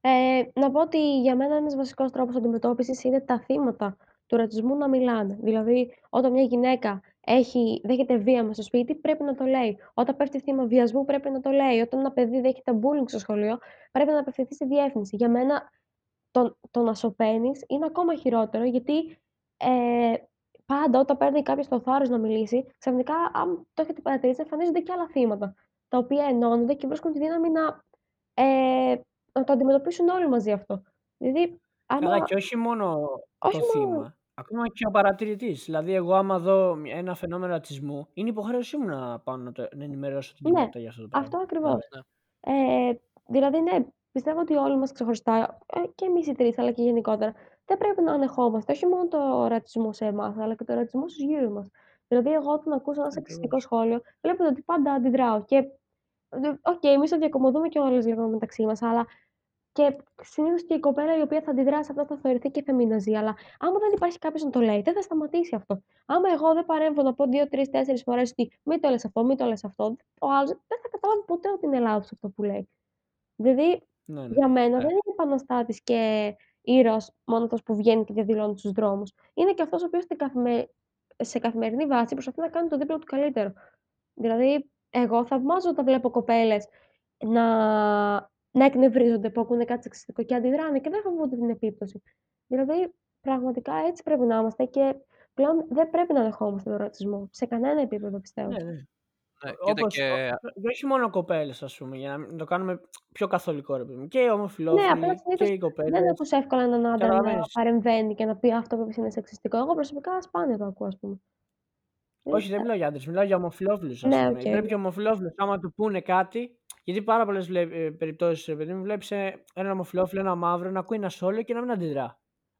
[SPEAKER 2] Ε, να πω ότι για μένα ένας βασικός τρόπος αντιμετώπισης είναι τα θύματα του ρατσισμού να μιλάνε. Δηλαδή, όταν μια γυναίκα έχει, δέχεται βία μέσα στο σπίτι, πρέπει να το λέει. Όταν πέφτει θύμα βιασμού, πρέπει να το λέει. Όταν ένα παιδί δέχεται bullying στο σχολείο, πρέπει να απευθυνθεί στη διεύθυνση. Για μένα, το, το να σωπαίνεις είναι ακόμα χειρότερο, γιατί ε, πάντα όταν παίρνει κάποιος το θάρρος να μιλήσει, ξαφνικά, αν το έχετε παρατηρήσει, εμφανίζονται και άλλα θύματα. Τα οποία ενώνονται και βρίσκουν τη δύναμη να, ε, να το αντιμετωπίσουν όλοι μαζί αυτό. Δηλαδή, άμα...
[SPEAKER 4] Καλά, και όχι μόνο
[SPEAKER 2] Όχι
[SPEAKER 4] το
[SPEAKER 2] μόνο.
[SPEAKER 4] θύμα. Ακόμα και ο παρατηρητής. Δηλαδή, εγώ, άμα δω ένα φαινόμενο ρατσισμού, είναι υποχρέωσή μου να πάω να, το, να ενημερώσω την
[SPEAKER 2] Ναι,
[SPEAKER 4] κοινότητα για αυτό το πράγμα.
[SPEAKER 2] Αυτό ακριβώς.
[SPEAKER 3] Ναι.
[SPEAKER 2] Ε, δηλαδή, ναι, πιστεύω ότι όλοι μας ξεχωριστά, ε, και εμείς οι τρεις, αλλά και γενικότερα, δεν πρέπει να ανεχόμαστε όχι μόνο το ρατσισμό σε εμάς, αλλά και το ρατσισμό στους γύρω μας. Δηλαδή, εγώ όταν ακούσω ένα σεξιστικό σχόλιο, βλέπετε ότι πάντα αντιδράω. Και, ε, οκ, εμείς το διακωμωδούμε κιόλας λίγο μεταξύ μας, αλλά και συνήθως και η κοπέλα η οποία θα αντιδράσει σε αυτό θα θεωρηθεί και φεμιναζή. Αλλά άμα δεν υπάρχει κάποιος να το λέει, δεν θα σταματήσει αυτό. Άμα εγώ δεν παρέμβω να πω δύο, τρεις, τέσσερις φορές ότι μην το λες αυτό, μην το λες αυτό, ο άλλος δεν θα καταλάβει ποτέ ότι είναι λάθος αυτό που λέει. Δηλαδή,
[SPEAKER 4] Ναι, ναι.
[SPEAKER 2] για μένα
[SPEAKER 3] Ναι.
[SPEAKER 2] δεν είναι επαναστάτης και ήρωας μόνο αυτός που βγαίνει και διαδηλώνει στου δρόμους. Είναι και αυτός ο οποίος καθημε... σε καθημερινή βάση προσπαθεί να κάνει το δίπλο του καλύτερο. Δηλαδή, εγώ θαυμάζω όταν βλέπω κοπέλες να, να εκνευρίζονται που ακούνε κάτι σεξιστικό και αντιδράνε και δεν φοβούνται την επίπτωση. Δηλαδή, πραγματικά έτσι πρέπει να είμαστε και πλέον δεν πρέπει να δεχόμαστε τον ρατσισμό. Σε κανένα επίπεδο πιστεύω.
[SPEAKER 4] ναι, ναι.
[SPEAKER 3] Ναι, κοίτα
[SPEAKER 4] Όπως,
[SPEAKER 3] και...
[SPEAKER 4] ο- και όχι μόνο κοπέλες, ας πούμε, για να μην- να το κάνουμε πιο καθολικό ρε παιδί μου. Και οι
[SPEAKER 2] Ναι,
[SPEAKER 4] ομοφυλόφιλοι
[SPEAKER 2] απλά
[SPEAKER 4] και
[SPEAKER 2] συνήθως
[SPEAKER 4] οι κοπέλες.
[SPEAKER 2] δεν ακούς εύκολα έναν άντρα να
[SPEAKER 4] Καταλαβαίνεις.
[SPEAKER 2] παρεμβαίνει και να πει αυτό που είπες είναι σεξιστικό. Εγώ προσωπικά σπάνια το ακούω, ας πούμε.
[SPEAKER 4] Όχι, δεν μιλάω για άντρες, μιλάω για ομοφυλόφιλους.
[SPEAKER 2] Ναι,
[SPEAKER 4] πούμε.
[SPEAKER 2] οκ.
[SPEAKER 4] Πρέπει και ομοφυλόφιλους, άμα του πούνε κάτι. Γιατί πάρα πολλές περιπτώσεις, παιδί μου, βλέπεις ένα ομοφυλόφιλο, ένα μαύρο να ακούει ένα σχόλιο και να μην αντιδρά.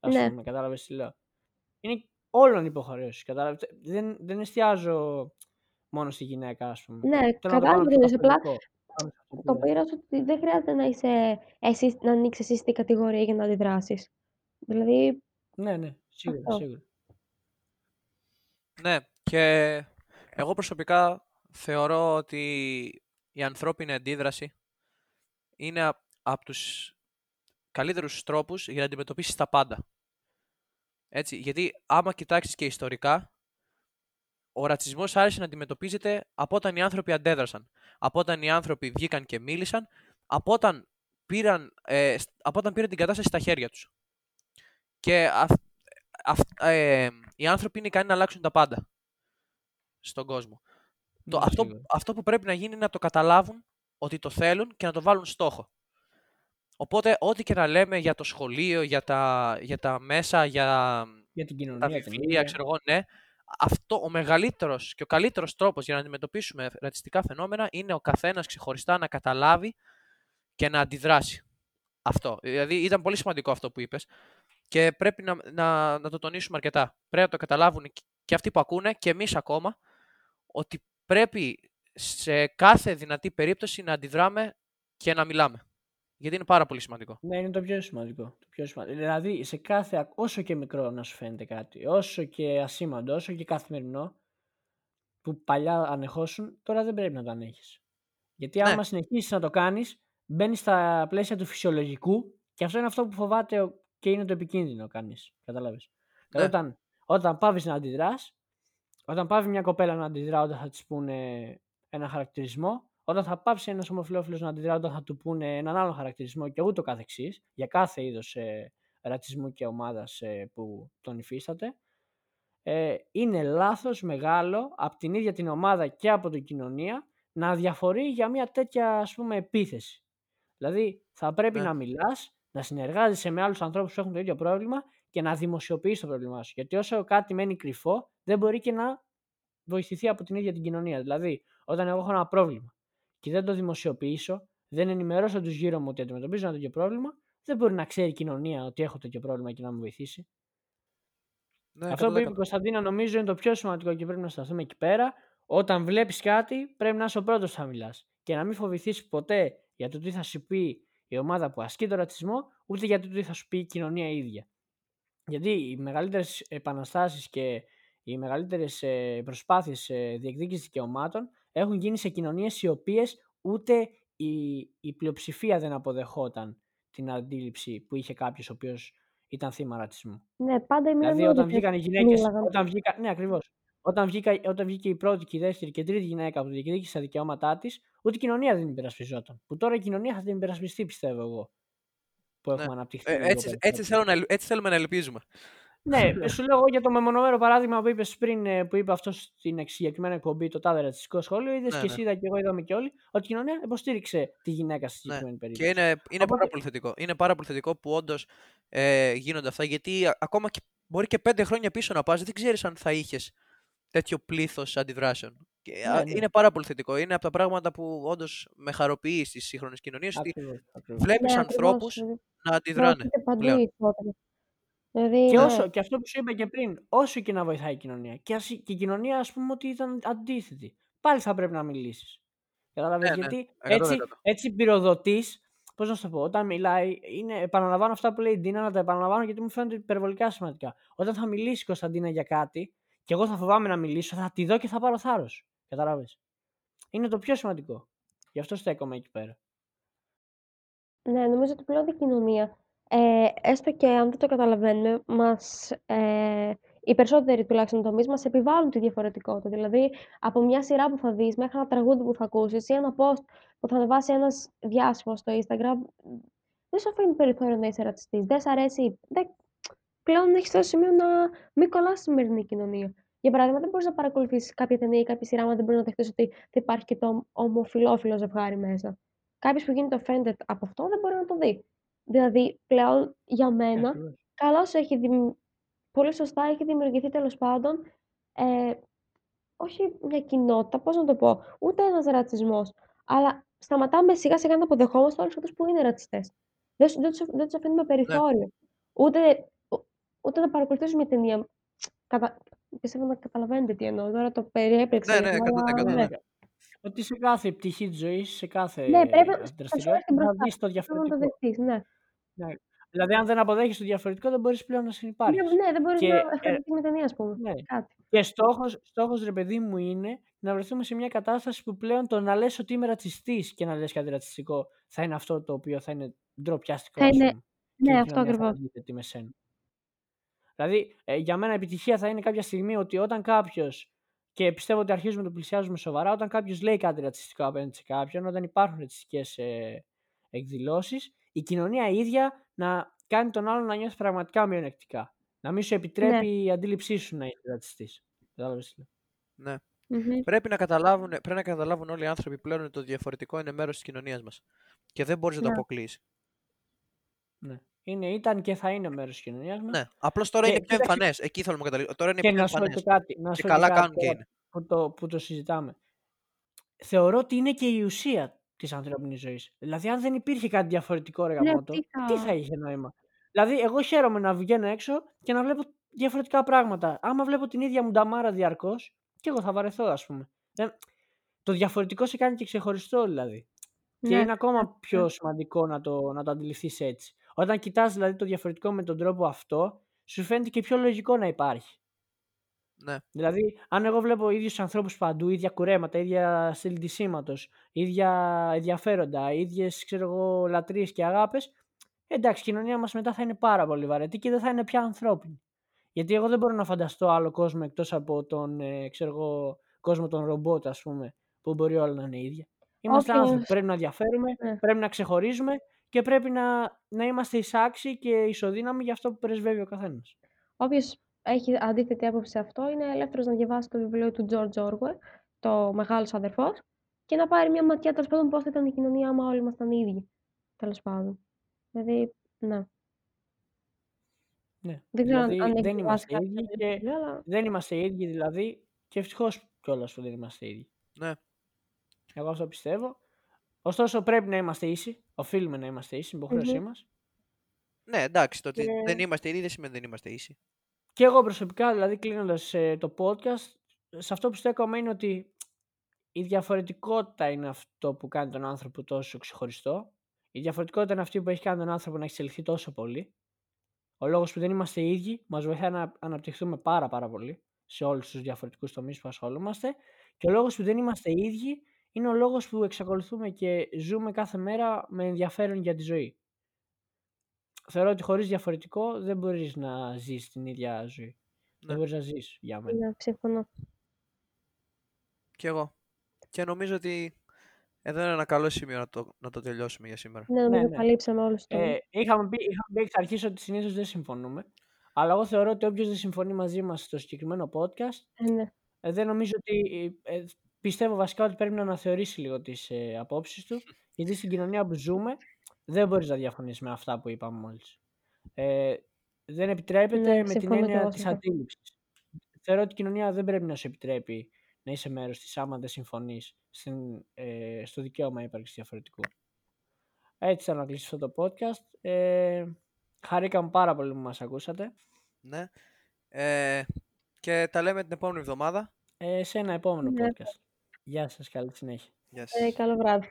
[SPEAKER 4] Ας
[SPEAKER 2] Ναι.
[SPEAKER 4] πούμε, κατάλαβες τι λέω. Είναι όλων υποχρέωση. Κατάλαβες. Δεν, δεν εστιάζω μόνο στη γυναίκα, ας πούμε.
[SPEAKER 2] Ναι,
[SPEAKER 4] Θέλω να το
[SPEAKER 2] κατάλαβα
[SPEAKER 4] κάνω
[SPEAKER 2] τι
[SPEAKER 4] πιο
[SPEAKER 2] εννοείς, απλά
[SPEAKER 4] καθολικό. Πάνω σε αυτό που
[SPEAKER 2] Το
[SPEAKER 4] λες.
[SPEAKER 2] πήρα στο ότι δεν χρειάζεται να είσαι εσύ, να ανοίξεις εσύ την κατηγορία για να αντιδράσεις. Δηλαδή,
[SPEAKER 4] Ναι, ναι, σίγουρα,
[SPEAKER 2] Αυτό.
[SPEAKER 4] σίγουρα.
[SPEAKER 3] Ναι, και εγώ προσωπικά θεωρώ ότι η ανθρώπινη αντίδραση είναι από τους καλύτερους τρόπους για να αντιμετωπίσεις τα πάντα. Έτσι, γιατί άμα κοιτάξεις και ιστορικά, ο ρατσισμός άρχισε να αντιμετωπίζεται από όταν οι άνθρωποι αντέδρασαν, από όταν οι άνθρωποι βγήκαν και μίλησαν, από όταν πήραν, ε, σ- από όταν πήραν την κατάσταση στα χέρια τους. Και αυ, αυ, ε, οι άνθρωποι είναι ικανοί να αλλάξουν τα πάντα στον κόσμο. Το,
[SPEAKER 4] Ναι,
[SPEAKER 3] αυτό,
[SPEAKER 4] σίγουρα.
[SPEAKER 3] αυτό που πρέπει να γίνει είναι να το καταλάβουν ότι το θέλουν και να το βάλουν στόχο. Οπότε, ό,τι και να λέμε για το σχολείο, για τα, για τα μέσα, για
[SPEAKER 4] Για την
[SPEAKER 3] τα
[SPEAKER 4] κοινωνία, την
[SPEAKER 3] βιβλία,
[SPEAKER 4] ίδια.
[SPEAKER 3] ξέρω εγώ, ναι. Αυτό, ο μεγαλύτερος και ο καλύτερος τρόπος για να αντιμετωπίσουμε ρατσιστικά φαινόμενα είναι ο καθένας ξεχωριστά να καταλάβει και να αντιδράσει. Αυτό. Δηλαδή, ήταν πολύ σημαντικό αυτό που είπες και πρέπει να, να, να το τονίσουμε αρκετά. Πρέπει να το καταλάβουν και- και αυτοί που ακούνε και εμείς ακόμα ότι πρέπει σε κάθε δυνατή περίπτωση να αντιδράμε και να μιλάμε. Γιατί είναι πάρα πολύ σημαντικό.
[SPEAKER 4] Ναι, είναι το πιο σημαντικό. Το πιο σημαντικό. Δηλαδή, σε κάθε, ακ- όσο και μικρό να σου φαίνεται κάτι, όσο και ασήμαντο, όσο και καθημερινό, που παλιά ανεχόσουν, τώρα δεν πρέπει να το ανέχεις. Γιατί
[SPEAKER 3] Ναι.
[SPEAKER 4] άμα συνεχίσεις να το κάνεις, μπαίνεις στα πλαίσια του φυσιολογικού και αυτό είναι αυτό που φοβάται ο- και είναι το επικίνδυνο κανείς. Κατάλαβες.
[SPEAKER 3] Ναι.
[SPEAKER 4] Δηλαδή, όταν, όταν πάβεις να αντιδράς, όταν πάβει μια κοπέλα να αντιδρά όταν θα της πούνε ένα χαρακτηρισμό, όταν θα πάψει ένας ομοφυλόφιλος να αντιδρά όταν θα του πούνε έναν άλλο χαρακτηρισμό και ούτω καθεξής, για κάθε είδος ε, ρατσισμού και ομάδας ε, που τον υφίσταται, ε, είναι λάθος μεγάλο από την ίδια την ομάδα και από την κοινωνία να διαφορεί για μια τέτοια ας πούμε επίθεση. Δηλαδή θα πρέπει
[SPEAKER 3] Ναι.
[SPEAKER 4] να μιλάς, να συνεργάζεσαι με άλλους ανθρώπους που έχουν το ίδιο πρόβλημα και να δημοσιοποιήσει το πρόβλημά σου. Γιατί όσο κάτι μένει κρυφό, δεν μπορεί και να βοηθηθεί από την ίδια την κοινωνία. Δηλαδή, όταν εγώ έχω ένα πρόβλημα και δεν το δημοσιοποιήσω, δεν ενημερώσω τους γύρω μου ότι αντιμετωπίζω ένα τέτοιο πρόβλημα, δεν μπορεί να ξέρει η κοινωνία ότι έχω τέτοιο πρόβλημα και να με βοηθήσει.
[SPEAKER 3] Ναι,
[SPEAKER 4] Αυτό που είπε
[SPEAKER 3] 100%.
[SPEAKER 4] η Κωνσταντίνα νομίζω είναι το πιο σημαντικό και πρέπει να σταθούμε εκεί πέρα. Όταν βλέπεις κάτι, πρέπει να είσαι ο πρώτος που θα μιλάς. Και να μην φοβηθείς ποτέ για το τι θα σου πει η ομάδα που ασκεί τον ρατσισμό, ούτε για το τι θα σου πει η κοινωνία ίδια. Γιατί οι μεγαλύτερες επαναστάσεις και οι μεγαλύτερες προσπάθειες διεκδίκησης δικαιωμάτων έχουν γίνει σε κοινωνίες οι οποίες ούτε η, η πλειοψηφία δεν αποδεχόταν την αντίληψη που είχε κάποιος ο οποίος ήταν θύμα ρατσισμού.
[SPEAKER 2] Ναι, πάντα οι
[SPEAKER 4] Δηλαδή,
[SPEAKER 2] μειονότητες
[SPEAKER 4] όταν βγήκαν οι γυναίκες.
[SPEAKER 2] μίλαγαν.
[SPEAKER 4] Όταν βγήκα, ναι, ακριβώς. Όταν, βγήκα, όταν βγήκε η πρώτη και η δεύτερη και η τρίτη γυναίκα που διεκδίκησε τα δικαιώματά της, ούτε η κοινωνία δεν την υπερασπιζόταν. Που τώρα η κοινωνία θα την υπερασπιστεί, πιστεύω εγώ. Που έχουμε
[SPEAKER 3] Ναι.
[SPEAKER 4] αναπτυχθεί.
[SPEAKER 3] Ε,
[SPEAKER 4] λίγο
[SPEAKER 3] έτσι,
[SPEAKER 4] περισσότερο.
[SPEAKER 3] έτσι, θέλω να, ελ- έτσι θέλουμε να ελπίζουμε.
[SPEAKER 4] Ναι, σου λέω εγώ για το μεμονωμένο παράδειγμα που είπες πριν, ε, που είπε αυτό στην εξ- συγκεκριμένη εκπομπή, το τάδε ρατσιστικό σχόλιο. Είδες
[SPEAKER 3] Ναι,
[SPEAKER 4] και
[SPEAKER 3] ναι.
[SPEAKER 4] εσύ, είδα και εγώ, είδαμε και όλοι, ότι η κοινωνία υποστήριξε τη γυναίκα στη
[SPEAKER 3] Ναι.
[SPEAKER 4] συγκεκριμένη
[SPEAKER 3] Και
[SPEAKER 4] περίπτωση.
[SPEAKER 3] είναι, είναι πάρα
[SPEAKER 4] Οπότε-
[SPEAKER 3] πολύ θετικό. Είναι πάρα πολύ θετικό που όντως ε, γίνονται αυτά γιατί α- ακόμα και μπορεί και πέντε χρόνια πίσω να πας, δεν ξέρεις αν θα είχες τέτοιο πλήθος αντιδράσεων. Και, α,
[SPEAKER 4] Ναι, ναι.
[SPEAKER 3] Είναι πάρα πολύ θετικό. Είναι από τα πράγματα που όντως με χαροποιεί στις σύγχρονες κοινωνίες ότι
[SPEAKER 4] Ακριβώς, ακριβώς.
[SPEAKER 3] βλέπεις
[SPEAKER 2] Ναι,
[SPEAKER 3] ανθρώπους
[SPEAKER 2] ακριβώς, δηλαδή,
[SPEAKER 3] να αντιδράνε.
[SPEAKER 2] προωθείται παντού
[SPEAKER 3] πλέον.
[SPEAKER 2] Η ισότητα. Δηλαδή,
[SPEAKER 4] Και,
[SPEAKER 2] ναι.
[SPEAKER 4] όσο, και αυτό που σου είπα και πριν, όσο και να βοηθάει η κοινωνία, και, ας, και η κοινωνία, ας πούμε, ότι ήταν αντίθετη, πάλι θα πρέπει να μιλήσεις. Κατάλαβες.
[SPEAKER 3] Ναι, ναι,
[SPEAKER 4] γιατί
[SPEAKER 3] 100%.
[SPEAKER 4] έτσι, έτσι πυροδοτείς. Πώς να σου το πω, όταν μιλάει, είναι, επαναλαμβάνω αυτά που λέει η Ντίνα, να τα επαναλαμβάνω γιατί μου φαίνονται υπερβολικά σημαντικά. Όταν θα μιλήσει η Κωνσταντίνα για κάτι, και εγώ θα φοβάμαι να μιλήσω, θα τη δω και θα πάρω θάρρος. Κατάλαβες. Είναι το πιο σημαντικό. Γι' αυτό στέκομαι εκεί πέρα.
[SPEAKER 2] Ναι, νομίζω ότι πλέον η κοινωνία, ε, έστω και αν δεν το καταλαβαίνουμε, μας, ε, οι περισσότεροι τουλάχιστον τομείς μας επιβάλλουν τη διαφορετικότητα. Δηλαδή, από μια σειρά που θα δεις μέχρι ένα τραγούδι που θα ακούσεις ή ένα post που θα ανεβάσει ένας διάσημος στο Instagram, δεν σου αφήνει περιθώριο να είσαι ρατσιστής. Δεν σ' αρέσει. Δεν... Πλέον έχεις στο σημείο να μην κολλάς στη σημερινή κοινωνία. Για παράδειγμα, δεν μπορείς να παρακολουθήσει κάποια ταινία ή κάποια σειρά, αν δεν μπορείς να δεχτείς ότι θα υπάρχει και το ομοφυλόφιλο ζευγάρι μέσα. Κάποιος που γίνεται offended από αυτό δεν μπορεί να το δει. Δηλαδή, πλέον για μένα,
[SPEAKER 4] Ακριβώς.
[SPEAKER 2] καλώς έχει δημ... πολύ σωστά έχει δημιουργηθεί τέλος πάντων ε, όχι μια κοινότητα, πώς να το πω, ούτε ένας ρατσισμός. Αλλά σταματάμε σιγά σιγά να αποδεχόμαστε όλους αυτούς που είναι ρατσιστές. Δεν, σου- δεν, τους, δεν τους αφήνουμε περιθώριο. Ούτε, ου- ούτε να παρακολουθήσουμε μια ταινία. Κατα... Πιστεύω να καταλαβαίνετε τι εννοώ. Τώρα το περιέπλεξα.
[SPEAKER 3] Ναι, ναι,
[SPEAKER 2] λίγο,
[SPEAKER 3] 100%,
[SPEAKER 2] αλλά
[SPEAKER 3] ναι.
[SPEAKER 2] ναι.
[SPEAKER 4] Ότι σε κάθε πτυχή της ζωής, σε κάθε
[SPEAKER 2] Ναι, πρέπει να-
[SPEAKER 4] δραστηριότητα,
[SPEAKER 2] θα σου έρθει
[SPEAKER 4] θα
[SPEAKER 2] μπροστά.
[SPEAKER 4] δεις το
[SPEAKER 2] Πρέπει να
[SPEAKER 4] διαφορετικό.
[SPEAKER 2] το δεχτείς, ναι.
[SPEAKER 4] Ναι. Δηλαδή, αν δεν αποδέχεις το διαφορετικό, δεν μπορείς πλέον να συνεπάρχει.
[SPEAKER 2] Ναι, ναι, δεν μπορείς
[SPEAKER 4] Και,
[SPEAKER 2] να
[SPEAKER 4] ε,
[SPEAKER 2] ευχαριστηθεί με ταινία, ας πούμε.
[SPEAKER 4] ναι.
[SPEAKER 2] Κάτι.
[SPEAKER 4] Και στόχος, στόχος, ρε παιδί μου, είναι να βρεθούμε σε μια κατάσταση που πλέον το να λες ότι είμαι ρατσιστής και να λες κάτι ρατσιστικό θα είναι αυτό το οποίο θα είναι ντροπιαστικό,
[SPEAKER 2] Θα
[SPEAKER 4] ας
[SPEAKER 2] είναι-
[SPEAKER 4] πούμε. και
[SPEAKER 2] Ναι,
[SPEAKER 4] η
[SPEAKER 2] αυτό
[SPEAKER 4] κοινωνία θα
[SPEAKER 2] ακριβώς.
[SPEAKER 4] αντίθετη με σένα. Δηλαδή, ε, για μένα επιτυχία θα είναι κάποια στιγμή ότι όταν κάποιος. Και πιστεύω ότι αρχίζουμε να το πλησιάζουμε σοβαρά. Όταν κάποιος λέει κάτι ρατσιστικό απέναντι σε κάποιον, όταν υπάρχουν ρατσιστικές ε, εκδηλώσεις, η κοινωνία ίδια να κάνει τον άλλον να νιώθει πραγματικά μειονεκτικά. Να μην σου επιτρέπει η αντίληψή σου να είσαι ρατσιστής. Κατάλαβες τι λέω.
[SPEAKER 3] Ναι.
[SPEAKER 2] Μμμ.
[SPEAKER 3] Πρέπει να, καταλάβουν, πρέπει να καταλάβουν όλοι οι άνθρωποι πλέον ότι το διαφορετικό είναι μέρος της κοινωνίας μας. Και δεν μπορείς να το
[SPEAKER 2] Ναι.
[SPEAKER 3] αποκλείσει.
[SPEAKER 4] Ναι. Είναι, ήταν και θα είναι μέρος της κοινωνίας μας.
[SPEAKER 3] Ναι. Απλώς τώρα
[SPEAKER 4] Και
[SPEAKER 3] είναι πιο
[SPEAKER 4] κοίταξε-
[SPEAKER 3] εμφανές. Εκεί θέλουμε να καταλήξουμε. Τώρα είναι
[SPEAKER 4] Και
[SPEAKER 3] πιο
[SPEAKER 4] να σου πω
[SPEAKER 3] εμφανές.
[SPEAKER 4] και κάτι. Να
[SPEAKER 3] Και
[SPEAKER 4] σου πω
[SPEAKER 3] καλά
[SPEAKER 4] κάτι
[SPEAKER 3] κάνουν και
[SPEAKER 4] τώρα
[SPEAKER 3] είναι.
[SPEAKER 4] Που το, που το συζητάμε. Θεωρώ ότι είναι και η ουσία της ανθρώπινης ζωής. Δηλαδή, αν δεν υπήρχε κάτι διαφορετικό, ρε
[SPEAKER 2] Ναι,
[SPEAKER 4] γαμώτο,
[SPEAKER 2] τι θα-
[SPEAKER 4] τι θα είχε νόημα; Δηλαδή, εγώ χαίρομαι να βγαίνω έξω και να βλέπω διαφορετικά πράγματα. Άμα βλέπω την ίδια μου νταμάρα διαρκώς, και εγώ θα βαρεθώ, ας πούμε. Δεν... Το διαφορετικό σε κάνει και ξεχωριστό, δηλαδή. Και
[SPEAKER 2] Ναι,
[SPEAKER 4] είναι ακόμα
[SPEAKER 2] ναι.
[SPEAKER 4] πιο σημαντικό να το, να το αντιληφθείς έτσι. Όταν κοιτάς δηλαδή το διαφορετικό με τον τρόπο αυτό, σου φαίνεται και πιο λογικό να υπάρχει.
[SPEAKER 3] Ναι.
[SPEAKER 4] Δηλαδή, αν εγώ βλέπω ίδιους ανθρώπους παντού, ίδια κουρέματα, ίδια στυλ ντυσίματο, ίδια ενδιαφέροντα, ίδιες λατρείες και αγάπες, εντάξει, η κοινωνία μας μετά θα είναι πάρα πολύ βαρετή και δεν θα είναι πια ανθρώπινη. Γιατί εγώ δεν μπορώ να φανταστώ άλλο κόσμο εκτός από τον ε, ξέρω εγώ, κόσμο των ρομπότ, ας πούμε, που μπορεί όλα να είναι ίδια. Είμαστε
[SPEAKER 2] Όποιος-
[SPEAKER 4] άνθρωποι. Πρέπει να διαφέρουμε,
[SPEAKER 2] Ναι.
[SPEAKER 4] πρέπει να ξεχωρίζουμε και πρέπει να, να είμαστε εισάξιοι και ισοδύναμοι για αυτό που πρεσβεύει ο καθένας.
[SPEAKER 2] Όποιος έχει αντίθετη άποψη σε αυτό είναι ελεύθερος να διαβάσει το βιβλίο του George Orwell, το Μεγάλος Αδερφός, και να πάρει μια ματιά τέλος πάντων πώς θα ήταν η κοινωνία άμα όλοι ήμασταν ίδιοι. Τέλος πάντων. Δηλαδή, ναι.
[SPEAKER 4] Ναι.
[SPEAKER 2] Δεν ξέρω αν-
[SPEAKER 4] Δηλαδή
[SPEAKER 2] αν έχει
[SPEAKER 4] δεν
[SPEAKER 2] διαβάσει
[SPEAKER 4] είμαστε
[SPEAKER 2] κάποιο
[SPEAKER 4] ίδιοι
[SPEAKER 2] τέτοιο
[SPEAKER 4] και
[SPEAKER 2] βιβλίο, αλλά
[SPEAKER 4] δεν είμαστε ίδιοι δηλαδή και ευτυχώς κιόλας που δεν είμαστε ίδιοι.
[SPEAKER 3] Ναι.
[SPEAKER 4] Εγώ αυτό πιστεύω. Ωστόσο πρέπει να είμαστε ίσοι. Οφείλουμε να είμαστε ίσοι, είναι υποχρέωσή
[SPEAKER 2] Μμμ.
[SPEAKER 4] μας.
[SPEAKER 3] Ναι, εντάξει, το ότι
[SPEAKER 4] Και-
[SPEAKER 3] δεν είμαστε ίδιοι δεν σημαίνει ότι δεν είμαστε ίσοι.
[SPEAKER 4] Και εγώ προσωπικά, δηλαδή κλείνοντας το podcast, σε αυτό που στέκομαι είναι ότι η διαφορετικότητα είναι αυτό που κάνει τον άνθρωπο τόσο ξεχωριστό. Η διαφορετικότητα είναι αυτή που έχει κάνει τον άνθρωπο να εξελιχθεί τόσο πολύ. Ο λόγος που δεν είμαστε ίδιοι μας βοηθάει να αναπτυχθούμε πάρα πάρα πολύ σε όλους τους διαφορετικούς τομείς που ασχολούμαστε και ο λόγος που δεν είμαστε ίδιοι είναι ο λόγος που εξακολουθούμε και ζούμε κάθε μέρα με ενδιαφέρον για τη ζωή. Θεωρώ ότι χωρίς διαφορετικό δεν μπορείς να ζεις την ίδια ζωή.
[SPEAKER 3] Ναι.
[SPEAKER 4] Δεν μπορείς να ζεις για μένα.
[SPEAKER 2] ναι, συμφωνώ.
[SPEAKER 3] Κι εγώ. Και νομίζω ότι εδώ είναι ένα καλό σημείο να το, να το τελειώσουμε για σήμερα.
[SPEAKER 2] Ναι, νομίζω
[SPEAKER 4] ναι.
[SPEAKER 2] καλύψαμε όλους τους
[SPEAKER 4] Ε,
[SPEAKER 2] τομείς.
[SPEAKER 4] είχαμε, πει, είχαμε πει εξ αρχής ότι συνήθως δεν συμφωνούμε. Αλλά εγώ θεωρώ ότι όποιος δεν συμφωνεί μαζί μας στο συγκεκριμένο podcast
[SPEAKER 2] Ε, ναι.
[SPEAKER 4] Ε, δεν νομίζω ότι. Ε, πιστεύω βασικά ότι πρέπει να αναθεωρήσει λίγο τις ε, απόψεις του. Γιατί στην κοινωνία που ζούμε δεν μπορείς να διαφωνήσει με αυτά που είπαμε μόλις. Ε, δεν επιτρέπεται
[SPEAKER 2] Ναι,
[SPEAKER 4] με την
[SPEAKER 2] συμφωνώ κι
[SPEAKER 4] έννοια
[SPEAKER 2] εγώ
[SPEAKER 4] της
[SPEAKER 2] σε αυτό.
[SPEAKER 4] αντίληψης. Θεωρώ ότι η κοινωνία δεν πρέπει να σου επιτρέπει να είσαι μέρος της άμα δεν συμφωνείς ε, στο δικαίωμα ύπαρξης διαφορετικού. Έτσι θα να κλείσει αυτό το podcast. Ε, χαρήκαμε πάρα πολύ που μας ακούσατε.
[SPEAKER 3] Ναι. Ε, και τα λέμε την επόμενη εβδομάδα.
[SPEAKER 4] Ε, σε ένα επόμενο
[SPEAKER 2] Ναι.
[SPEAKER 4] podcast. Γεια σας, καλή συνέχεια.
[SPEAKER 3] Γεια σας.
[SPEAKER 2] Ε, καλό βράδυ.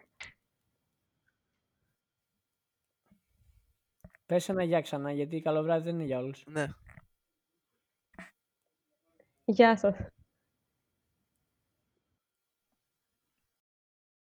[SPEAKER 4] Πες ένα γεια ξανά, γιατί καλό βράδυ δεν είναι για όλους.
[SPEAKER 3] Ναι.
[SPEAKER 2] Γεια σας.